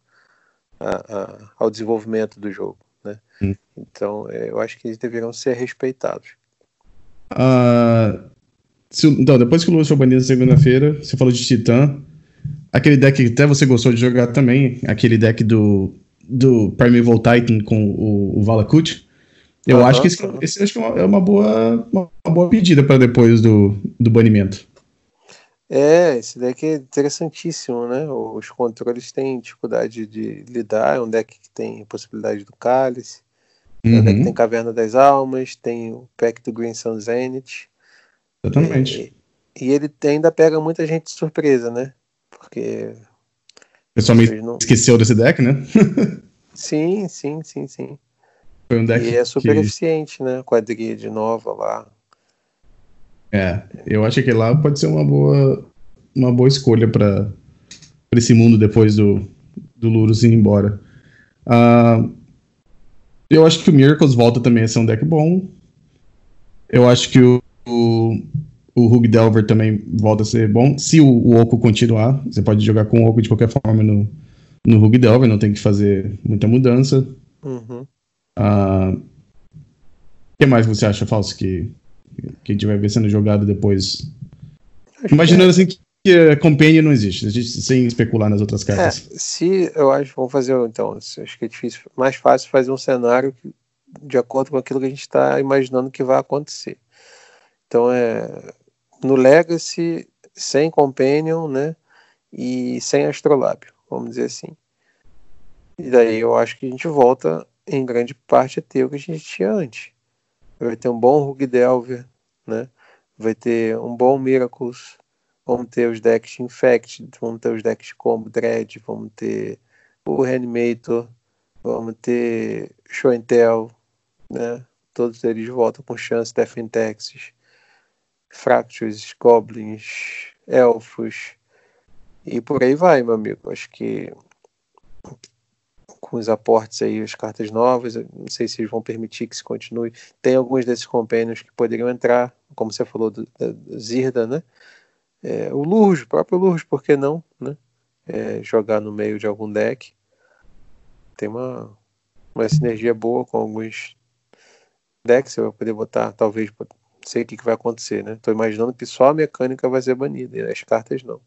[SPEAKER 2] a, a, ao desenvolvimento do jogo, né? Hum. Então é, eu acho que eles deveriam ser respeitados.
[SPEAKER 1] Uh, se, então depois que o Lúcio foi banido segunda-feira, você falou de Titã, aquele deck que até você gostou de jogar também, aquele deck do do Primeval Titan com o, o Valakut. Eu acho que esse, esse acho que é uma boa, uma boa pedida para depois do, do banimento.
[SPEAKER 2] É, esse deck é interessantíssimo, né? Os controles têm dificuldade de lidar, é um deck que tem possibilidade do cálice, uhum. é um deck que tem Caverna das Almas, tem o pack do Green Sun Zenith.
[SPEAKER 1] Exatamente.
[SPEAKER 2] E, e, ele ainda pega muita gente de surpresa, né? Porque.
[SPEAKER 1] O pessoal me não... esqueceu desse deck, né?
[SPEAKER 2] sim, sim, sim, sim.
[SPEAKER 1] Foi um deck
[SPEAKER 2] e é super que... eficiente, né? Quadrilha de nova lá.
[SPEAKER 1] É, eu acho que lá pode ser uma boa, uma boa escolha para esse mundo depois do, do Lurus ir embora. Uh, eu acho que o Miracles volta também a ser um deck bom. Eu acho que o, o, o Hug Delver também volta a ser bom. Se o, o Oco continuar, você pode jogar com o Oco de qualquer forma no, no Hug Delver, não tem que fazer muita mudança.
[SPEAKER 2] Uhum.
[SPEAKER 1] Uh, o que mais você acha, Falso, que que a gente vai ver sendo jogado depois. Acho Imaginando é. assim que, que a Companion não existe, existe, sem especular nas outras cartas.
[SPEAKER 2] É, se eu acho, vamos fazer então, acho que é difícil, mais fácil fazer um cenário que, de acordo com aquilo que a gente está imaginando que vai acontecer. Então é no Legacy sem Companion, né? E sem Astrolábio, vamos dizer assim. E daí eu acho que a gente volta em grande parte a ter o que a gente tinha antes vai ter um bom Rug Delver, né? vai ter um bom Miracles, vamos ter os decks Infect, vamos ter os decks Combo Dread, vamos ter o Reanimator, vamos ter Show and Tell, né? Todos eles voltam com chance, Death in Texas, Fractures, Goblins, Elfos, e por aí vai, meu amigo. Acho que com os aportes aí, as cartas novas, não sei se eles vão permitir que se continue. Tem alguns desses companions que poderiam entrar, como você falou do, do Zirda, né? É, o Lurus, o próprio Lurus, por que não, né? É, jogar no meio de algum deck. Tem uma, uma sinergia boa com alguns decks, você vai poder botar, talvez, sei o que, que vai acontecer, né? Tô imaginando que só a mecânica vai ser banida, e as cartas não.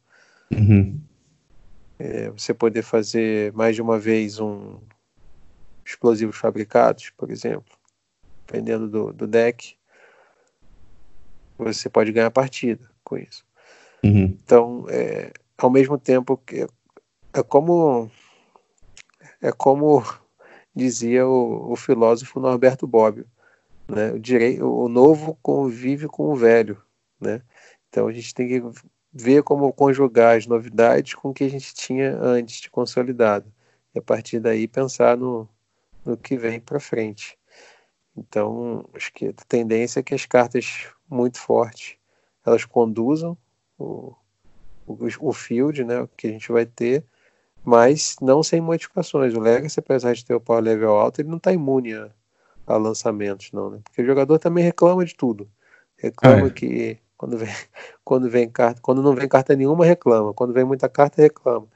[SPEAKER 1] Uhum.
[SPEAKER 2] É, você poder fazer mais de uma vez um explosivos fabricados, por exemplo, dependendo do, do deck, você pode ganhar partida com isso.
[SPEAKER 1] Uhum.
[SPEAKER 2] Então, é, ao mesmo tempo que é como é como dizia o, o filósofo Norberto Bobbio, né? O, direi, o novo convive com o velho, né? Então a gente tem que ver como conjugar as novidades com o que a gente tinha antes de consolidado. E a partir daí pensar no, no que vem para frente. Então, acho que a tendência é que as cartas muito fortes elas conduzam o, o, o field, né, que a gente vai ter, mas não sem modificações. O Legacy, apesar de ter o power level alto, ele não está imune a, a, lançamentos, não, né? Porque o jogador também reclama de tudo. Reclama é. que quando vem, quando vem carta, quando não vem carta nenhuma, reclama. Quando vem muita carta, reclama.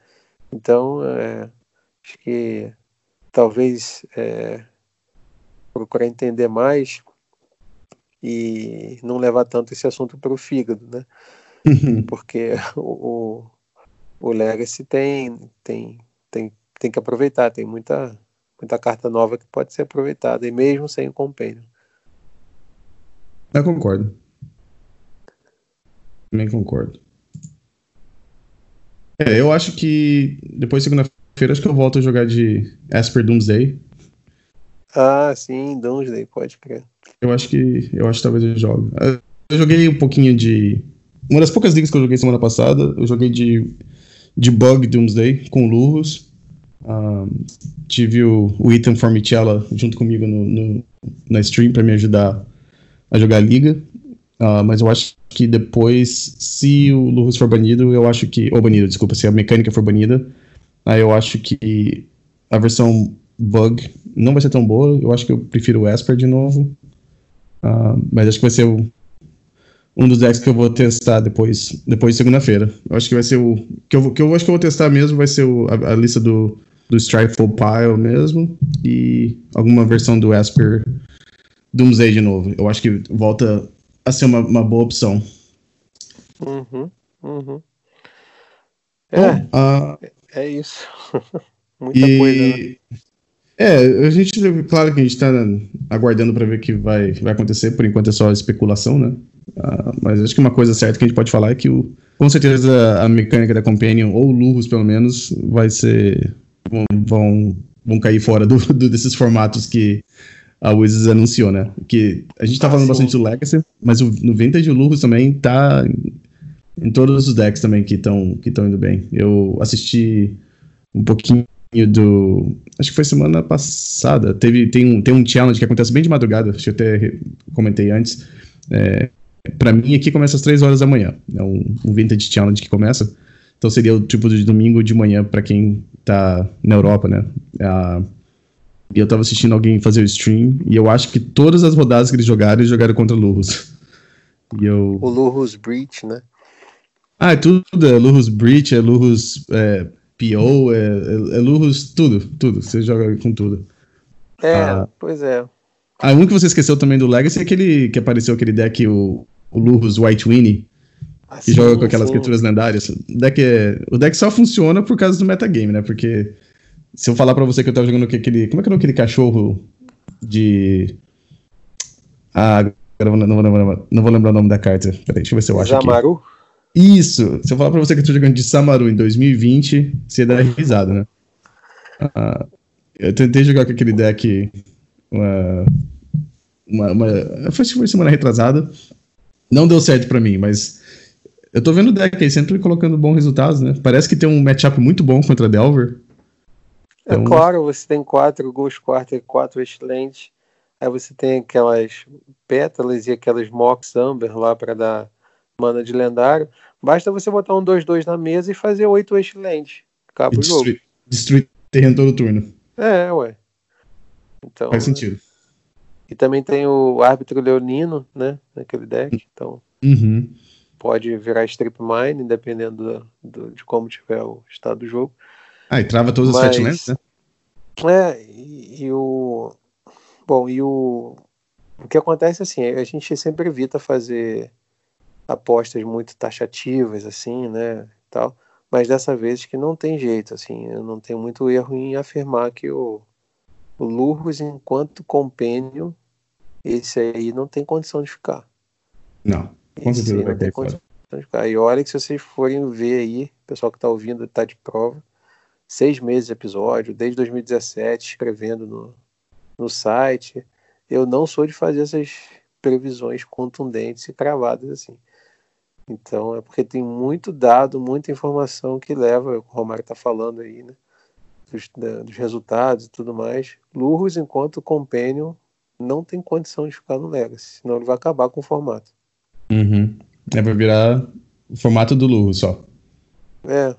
[SPEAKER 2] Então, é, acho que talvez é, procurar entender mais e não levar tanto esse assunto para o fígado, né? Porque o, o Legacy tem, tem, tem, tem que aproveitar, tem muita, muita carta nova que pode ser aproveitada, e mesmo sem o Companion.
[SPEAKER 1] Eu concordo. Também concordo. É, eu acho que depois de segunda-feira acho que eu volto a jogar de Asper Doomsday.
[SPEAKER 2] Ah, sim, Doomsday, pode crer.
[SPEAKER 1] Eu acho que eu acho que talvez eu jogue. Eu joguei um pouquinho de uma das poucas ligas que eu joguei semana passada, eu joguei de de Bug Doomsday com Lurros. Um, tive o, o Ethan Formichella junto comigo no, no, na stream para me ajudar a jogar a liga. Uh, mas eu acho que depois, se o Lurus for banido, eu acho que. Ou banido, desculpa, se a mecânica for banida, aí eu acho que a versão bug não vai ser tão boa. Eu acho que eu prefiro o Esper de novo. Uh, mas acho que vai ser o, um dos decks que eu vou testar depois, depois de segunda-feira. Eu acho que vai ser o. Que eu, que eu acho que eu vou testar mesmo vai ser o, a, a, lista do, do Strifeful Pile mesmo. E alguma versão do Esper Doomsday de novo. Eu acho que volta a ser uma, uma boa opção.
[SPEAKER 2] Uhum, uhum. É, Bom, uh, é isso. Muita e, coisa, né?
[SPEAKER 1] É, a gente, claro que a gente está aguardando para ver o que vai, vai acontecer, por enquanto é só especulação, né? Uh, mas acho que uma coisa certa que a gente pode falar é que o, com certeza a mecânica da Companion, ou Lurros pelo menos, vai ser. Vão, vão, vão cair fora do, do, desses formatos que a Wizards anunciou, né? Que a gente tá falando bastante do Legacy, mas o, no Vintage Lurros também tá em, em todos os decks também que estão que indo bem. Eu assisti um pouquinho do. Acho que foi semana passada. Teve, tem, um, tem um challenge que acontece bem de madrugada, acho que eu até comentei antes. É, para mim, aqui começa às 3 horas da manhã. É um, um Vintage Challenge que começa. Então seria o tipo de domingo de manhã para quem tá na Europa, né? E eu tava assistindo alguém fazer o stream, e eu acho que todas as rodadas que eles jogaram, eles jogaram contra Lurus. E eu...
[SPEAKER 2] O Lurus Breach, né?
[SPEAKER 1] Ah, é tudo, é Lurus Breach, é Lurus é, PO, é, é, é tudo, tudo, você joga com tudo.
[SPEAKER 2] É, ah, pois é.
[SPEAKER 1] Ah, um que você esqueceu também do Legacy é aquele que apareceu aquele deck, o, o White Winnie, ah, que sim, joga com aquelas sim. criaturas lendárias. O deck, é, o deck só funciona por causa do metagame, né? Porque se eu falar pra você que eu tava jogando aquele. Como é que era aquele cachorro de. Ah, agora não, não, não, não, vou lembrar o nome da carta. Peraí, deixa eu ver se eu acho.
[SPEAKER 2] Samaru?
[SPEAKER 1] Aqui. Isso! Se eu falar pra você que eu tô jogando de Samaru em 2020, você dá risada, né? Ah, eu tentei jogar com aquele deck. Uma. Uma, uma, foi, foi semana retrasada. Não deu certo pra mim, mas Eu tô vendo o deck aí, sempre colocando bons resultados, né? Parece que tem um matchup muito bom contra Delver.
[SPEAKER 2] É então... É claro, você tem quatro Ghost Quarter, quatro Wastelands. Aí você tem aquelas pétalas e aquelas Mox Amber lá para dar mana de lendário. Basta você botar um 2-2 na mesa e fazer oito Wastelands. Acaba o jogo.
[SPEAKER 1] Destruir terreno todo turno.
[SPEAKER 2] É, ué. Então,
[SPEAKER 1] Faz sentido.
[SPEAKER 2] E também tem o árbitro leonino, né? Naquele deck. Então.
[SPEAKER 1] Uhum
[SPEAKER 2] pode virar strip mine, dependendo do, do, de como tiver o estado do jogo.
[SPEAKER 1] Ah, e trava todas Mas, as fatlands, né?
[SPEAKER 2] É, e, e, o. Bom, e o. O que acontece assim, a gente sempre evita fazer apostas muito taxativas, assim, né? Tal, mas dessa vez que não tem jeito, assim, eu não tenho muito erro em afirmar que o, o Lurros, enquanto compênio, esse aí não tem condição de ficar.
[SPEAKER 1] Não. Com certeza vai cair
[SPEAKER 2] fora. E olha que se vocês forem ver aí, o pessoal que está ouvindo está de prova, seis meses de episódio, desde 2017, escrevendo no, no site. Eu não sou de fazer essas previsões contundentes e cravadas assim. Então é porque tem muito dado, muita informação que leva, o Romário está falando aí, né? Dos, da, dos, resultados e tudo mais. Lurros, enquanto Companion, não tem condição de ficar no Legacy, senão ele vai acabar com o formato.
[SPEAKER 1] Uhum. É pra virar o formato do Lurro só.
[SPEAKER 2] É,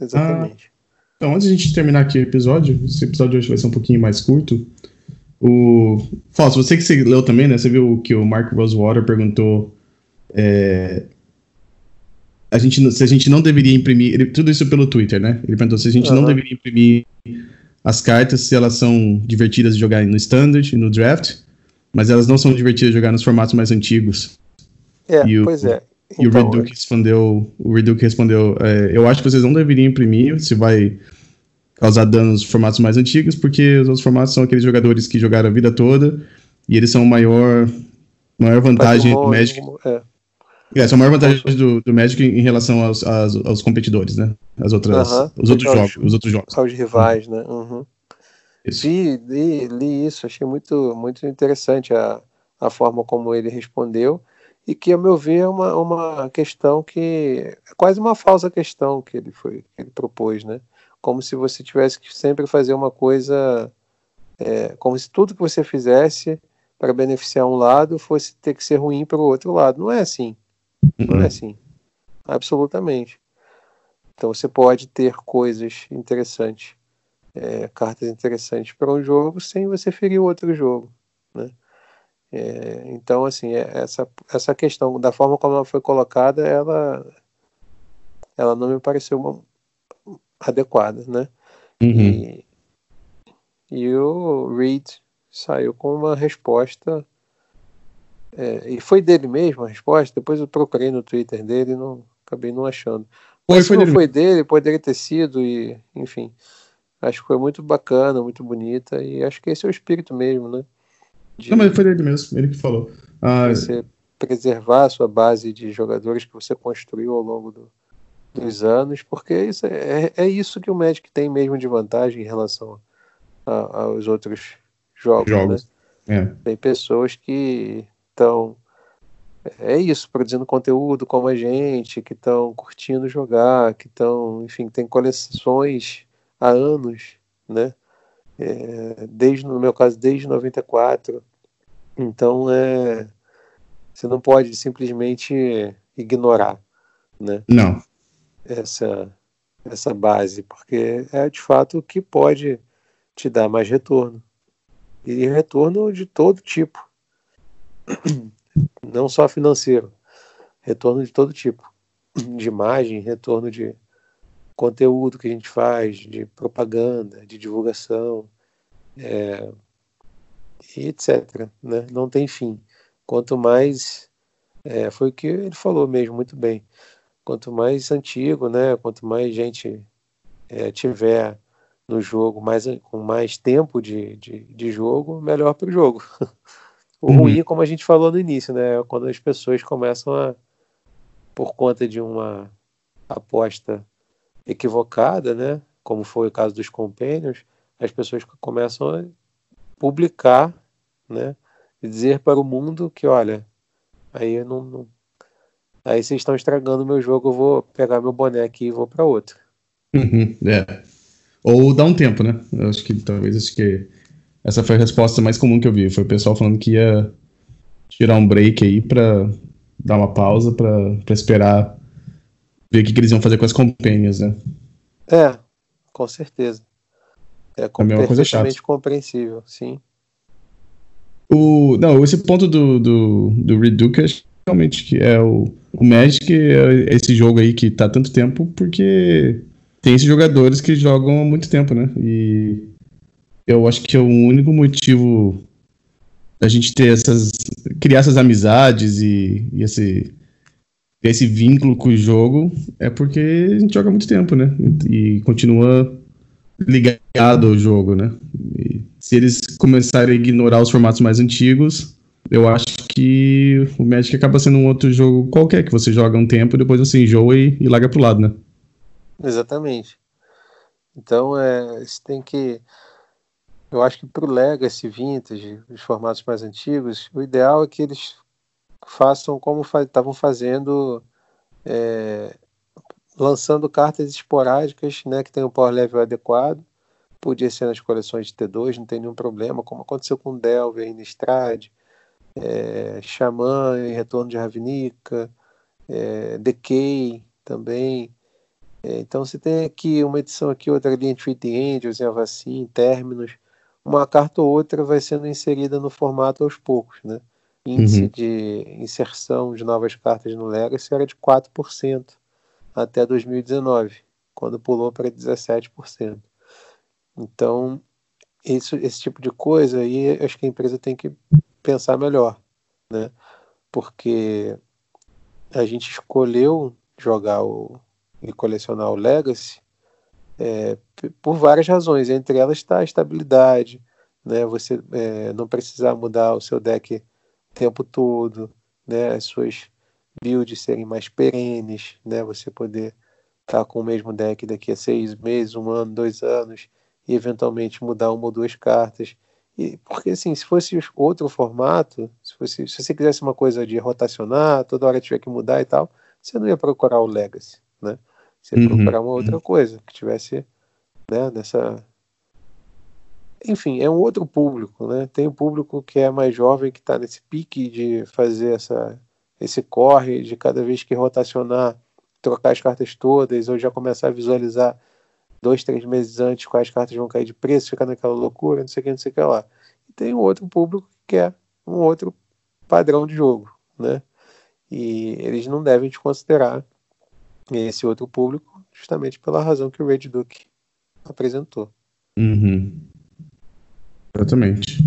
[SPEAKER 2] exatamente. Ah,
[SPEAKER 1] então, antes de a gente terminar aqui o episódio, esse episódio hoje vai ser um pouquinho mais curto. O. Fausto, você que você leu também, né? Você viu que o Mark Rosewater perguntou. É, a gente, se a gente não deveria imprimir. Ele, tudo isso pelo Twitter, né? Ele perguntou se a gente uhum. não deveria imprimir as cartas se elas são divertidas de jogar no Standard e no Draft, mas elas não são divertidas de jogar nos formatos mais antigos.
[SPEAKER 2] É, e pois o, é.
[SPEAKER 1] E então, o Reduke respondeu, o Reduke respondeu, é, eu acho que vocês não deveriam imprimir, se vai causar danos nos formatos mais antigos, porque os outros formatos são aqueles jogadores que jogaram a vida toda e eles são a maior, maior vantagem do Magic. É. É, são a maior vantagem do, do Magic em relação aos, aos, aos competidores, né? As outras, uh -huh. os outros jogos, os outros jogos.
[SPEAKER 2] Aos rivais, né? Uhum. Isso. Li, li, li, isso, achei muito, muito interessante a, a forma como ele respondeu e que, a meu ver, é uma, uma questão que é quase uma falsa questão que ele, foi, que ele propôs, né? Como se você tivesse que sempre fazer uma coisa, é, como se tudo que você fizesse para beneficiar um lado fosse ter que ser ruim para o outro lado. Não é assim. Não é uhum. assim. Absolutamente. Então você pode ter coisas interessantes, é, cartas interessantes para um jogo sem você ferir o outro jogo, né? É, então, assim, é, essa, essa questão, da forma como ela foi colocada, ela, ela não me pareceu uma, adequada, né?
[SPEAKER 1] Uhum.
[SPEAKER 2] E, e o Reed saiu com uma resposta. É, e foi dele mesmo a resposta. Depois eu procurei no Twitter dele e não, acabei não achando. Mas foi, se não dele. foi dele, poderia ter sido, e enfim. Acho que foi muito bacana, muito bonita, e acho que esse é o espírito mesmo, né?
[SPEAKER 1] De não, mas foi ele mesmo, ele que falou.
[SPEAKER 2] Ah, você preservar a sua base de jogadores que você construiu ao longo do, dos anos, porque isso é, é, isso que o Magic tem mesmo de vantagem em relação a, aos outros jogos. jogos. Né? É. Tem pessoas que estão é isso, produzindo conteúdo como a gente, que estão curtindo jogar, que estão, enfim, tem coleções há anos, né? É, desde no meu caso desde 94 então é você não pode simplesmente ignorar né?
[SPEAKER 1] Não.
[SPEAKER 2] Essa essa base porque é de fato o que pode te dar mais retorno. E retorno de todo tipo. Não só financeiro. Retorno de todo tipo. De imagem retorno de conteúdo que a gente faz, de propaganda, de divulgação, é, etc. Né? Não tem fim. Quanto mais. É, foi o que ele falou mesmo, muito bem. Quanto mais antigo, né? quanto mais gente é, tiver no jogo, mais, com mais tempo de, de, de jogo, melhor para o jogo. o uhum. ruim, como a gente falou no início, né? É quando as pessoas começam a, por conta de uma aposta equivocada, né? Como foi o caso dos Companions, as pessoas começam a publicar, né? E dizer para o mundo que, olha, aí não, não Aí vocês estão estragando meu jogo, eu vou pegar meu boné aqui e vou para outro.
[SPEAKER 1] Uhum, é. Ou dá um tempo, né? Eu acho que talvez acho que essa foi a resposta mais comum que eu vi. Foi o pessoal falando que ia tirar um break aí para dar uma pausa para esperar ver o que, que, eles iam fazer com as companhias, né?
[SPEAKER 2] É, com certeza. É completamente compreensível, sim.
[SPEAKER 1] O, não, esse ponto do, do, do Reduke, realmente que é o, o Magic, é esse jogo aí que tá tanto tempo, porque tem esses jogadores que jogam há muito tempo, né? E eu acho que é o único motivo da gente ter essas. criar essas amizades e, e esse, esse vínculo com o jogo é porque a gente joga muito tempo, né? E continua ligado ao jogo, né? E se eles começarem a ignorar os formatos mais antigos, eu acho que o Magic acaba sendo um outro jogo qualquer, que você joga um tempo, depois você enjoa e, e larga pro lado, né?
[SPEAKER 2] Exatamente. Então, é, você tem que. Eu acho que para o Legacy Vintage, os formatos mais antigos, o ideal é que eles façam como estavam fa fazendo, é, lançando cartas esporádicas, né, que tem um power level adequado. Podia ser nas coleções de T2, não tem nenhum problema, como aconteceu com Delver, Innistrad, é, Xamã em Retorno de Ravnica, é, Decay também. É, então você tem aqui uma edição aqui, outra ali em Treaty Angels, em em Terminus. Uma carta ou outra vai sendo inserida no formato aos poucos, né? Índice uhum. de inserção de novas cartas no Legacy era de 4% até 2019, quando pulou para 17%. Então, isso, esse tipo de coisa aí, acho que a empresa tem que pensar melhor, né? Porque a gente escolheu jogar o, e colecionar o Legacy é, por várias razões. Entre elas está a estabilidade, né? Você é, não precisar mudar o seu deck tempo todo, né? As suas builds serem mais perenes, né? Você poder estar tá com o mesmo deck daqui a seis meses, um ano, dois anos e eventualmente mudar uma ou duas cartas. E, porque assim, se fosse outro formato, se, fosse, se você quisesse uma coisa de rotacionar, toda hora tiver que mudar e tal, você não ia procurar o Legacy, né? Você uhum. procurar uma outra coisa que tivesse né, nessa. Enfim, é um outro público, né? Tem um público que é mais jovem, que está nesse pique de fazer essa, esse corre, de cada vez que rotacionar, trocar as cartas todas, ou já começar a visualizar dois, três meses antes quais cartas vão cair de preço, ficar naquela loucura, não sei o que, não sei o que lá. E tem um outro público que quer um outro padrão de jogo, né? E eles não devem te considerar esse outro público, justamente pela razão que o Red Duke apresentou.
[SPEAKER 1] Uhum. Exatamente.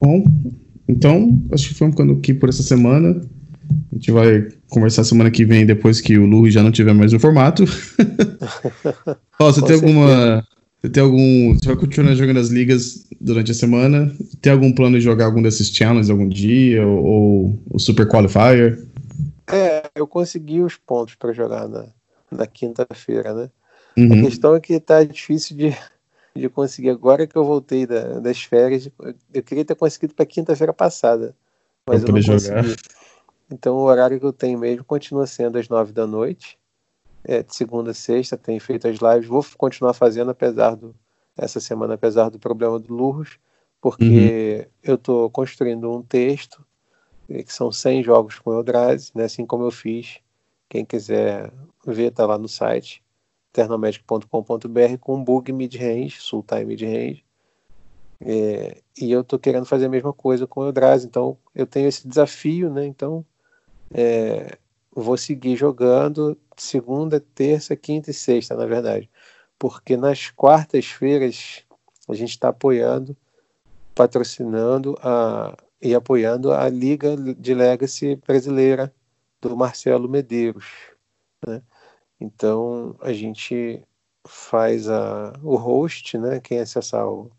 [SPEAKER 1] Bom, então, acho que foi ficando aqui por essa semana. A gente vai conversar semana que vem, depois que o Lu já não tiver mais o formato. Ó, você tem alguma. Você tem algum. Você vai continuar jogando as ligas durante a semana? Tem algum plano de jogar algum desses challenges algum dia? Ou o Super Qualifier?
[SPEAKER 2] É, eu consegui os pontos para jogar na, na quinta-feira, né? Uhum. A questão é que tá difícil de, de conseguir. Agora que eu voltei da, das férias, eu queria ter conseguido para quinta-feira passada, mas pra eu não jogar. consegui. Então o horário que eu tenho mesmo continua sendo às nove da noite. É, de segunda a sexta, tenho feito as lives, vou continuar fazendo apesar do essa semana, apesar do problema do Lurros, porque uhum. eu estou construindo um texto que são 100 jogos com Eldrazi, né, assim como eu fiz. Quem quiser ver, tá lá no site ternomagic.com.br com bug mid-range, sultai mid-range. É, e eu tô querendo fazer a mesma coisa com o Eldrazi, então eu tenho esse desafio, né? Então é, vou seguir jogando segunda, terça, quinta e sexta, na verdade, porque nas quartas-feiras a gente está apoiando, patrocinando a e apoiando a Liga de Legacy brasileira do Marcelo Medeiros. Né? Então a gente faz a, o host, né? quem acessar o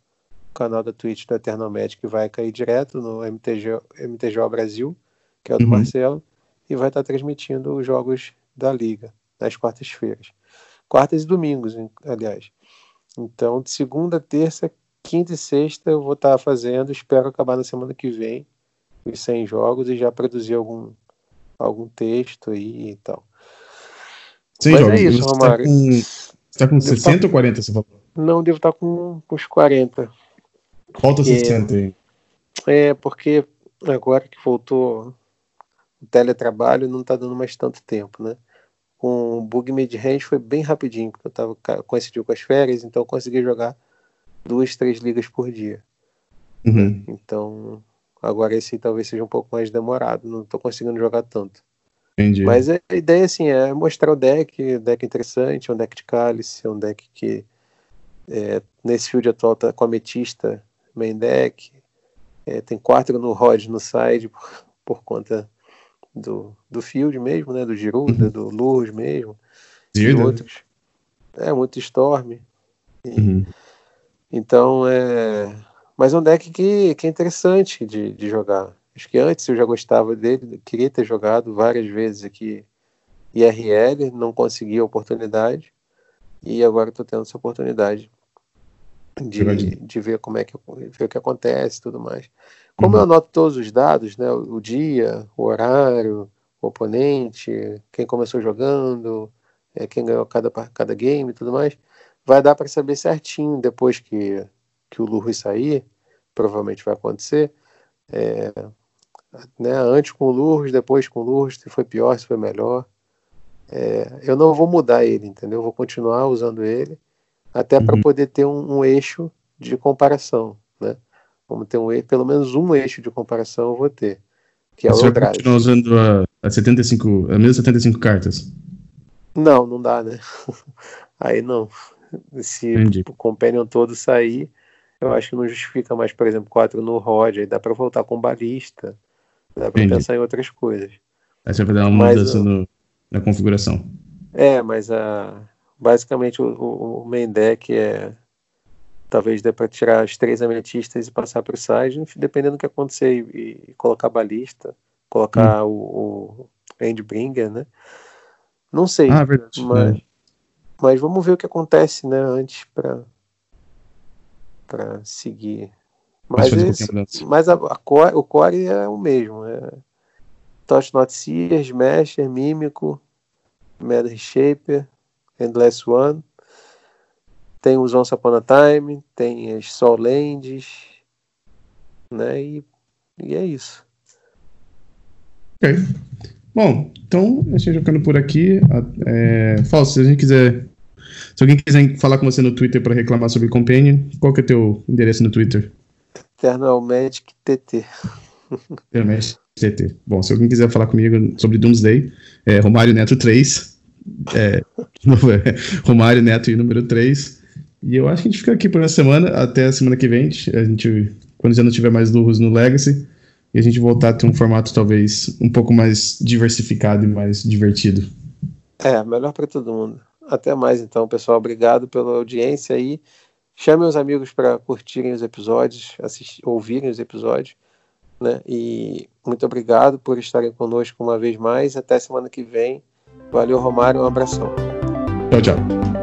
[SPEAKER 2] canal da Twitch do Eternal Magic vai cair direto no MTG, MTG Brasil, que é o do uhum. Marcelo, e vai estar transmitindo os jogos da Liga nas quartas-feiras. Quartas e domingos, aliás. Então, de segunda, terça, quinta e sexta eu vou estar fazendo, espero acabar na semana que vem os 100 jogos e já produzir algum, algum texto aí e tal.
[SPEAKER 1] Sim, Mas é isso, Romário. Você tá com, tá com 60 tá... ou 40, você falou?
[SPEAKER 2] Não, devo estar tá com, com uns 40.
[SPEAKER 1] Falta 60 aí.
[SPEAKER 2] É, porque agora que voltou o teletrabalho, não está dando mais tanto tempo, né? Com o bug mid-range foi bem rapidinho, porque eu tava, coincidiu com as férias, então eu consegui jogar duas, três ligas por dia.
[SPEAKER 1] Uhum.
[SPEAKER 2] Então, agora esse talvez seja um pouco mais demorado, não estou conseguindo jogar tanto.
[SPEAKER 1] Entendi.
[SPEAKER 2] Mas a ideia, assim, é mostrar o deck, deck interessante, é um deck de cálice, é um deck que é, nesse field atual tá com ametista main deck, é, tem quatro no Rod no side por, por, conta do, do field mesmo, né? Do Giruda, uhum. do Lurs mesmo, e outros. É, muito Storm. E, uhum. Então, é... Mas é um deck que, que é interessante de, de jogar. Acho que antes eu já gostava dele, queria ter jogado várias vezes aqui IRL, não consegui a oportunidade. E agora estou tendo essa oportunidade de, de ver como é que ver o que acontece e tudo mais. Como uhum. eu anoto todos os dados, né, o dia, o horário, o oponente, quem começou jogando, é, quem ganhou cada, cada game e tudo mais, vai dar para saber certinho depois que, que o Lurus sair, provavelmente vai acontecer, é, né, antes com o Lurus, depois com o Lurus, se foi pior, se foi melhor. É, eu não vou mudar ele, entendeu? Eu vou continuar usando ele até uhum. para poder ter um, um, eixo de comparação, né? Vamos ter um pelo menos um eixo de comparação eu vou ter, que é
[SPEAKER 1] o vai continuar usando a, a 75, a mesma 75 cartas?
[SPEAKER 2] Não, não dá, né? Aí não. Se Entendi. o Companion todo sair, eu acho que não justifica mais, por exemplo, 4 no Rod, aí dá para voltar com balista, dá para pensar em outras coisas.
[SPEAKER 1] Aí você vai dar uma mudança no, na configuração.
[SPEAKER 2] É, mas a, Basicamente, o, o main deck é. Talvez dê para tirar as três ametistas e passar para o side, dependendo do que acontecer, e, e colocar balista, colocar hum. o, o Endbringer, né? Não sei.
[SPEAKER 1] Ah, verdade.
[SPEAKER 2] Mas, é. mas vamos ver o que acontece, né? Antes para para seguir. Mas, mas a, a core, o core é o mesmo. É Touch Not Seer, Smasher, Mímico, Mad Shaper, Endless One, tem os Once Upon a Time, tem as Soul Lands, né? E, e é isso.
[SPEAKER 1] Ok. Bom, então, a gente ficando por aqui. É, Falso, se a gente quiser. Se alguém quiser falar com você no Twitter para reclamar sobre Companion, qual que é o teu endereço no Twitter?
[SPEAKER 2] Eternal Magic TT.
[SPEAKER 1] Eternal Magic TT. Bom, se alguém quiser falar comigo sobre Doomsday, é Romário Neto 3. É, Romário Neto e número 3. E eu acho que a gente fica aqui por uma semana, até a semana que vem. A gente, quando já não tiver mais lurros no Legacy, e a gente voltar a ter um formato talvez um pouco mais diversificado e mais divertido.
[SPEAKER 2] É, melhor para todo mundo. Até mais então, pessoal. Obrigado pela audiência aí. Chame os amigos para curtirem os episódios, assistir, ouvirem os episódios. Né? E muito obrigado por estarem conosco uma vez mais. Até semana que vem. Valeu, Romário. Um abração.
[SPEAKER 1] Tchau, tchau.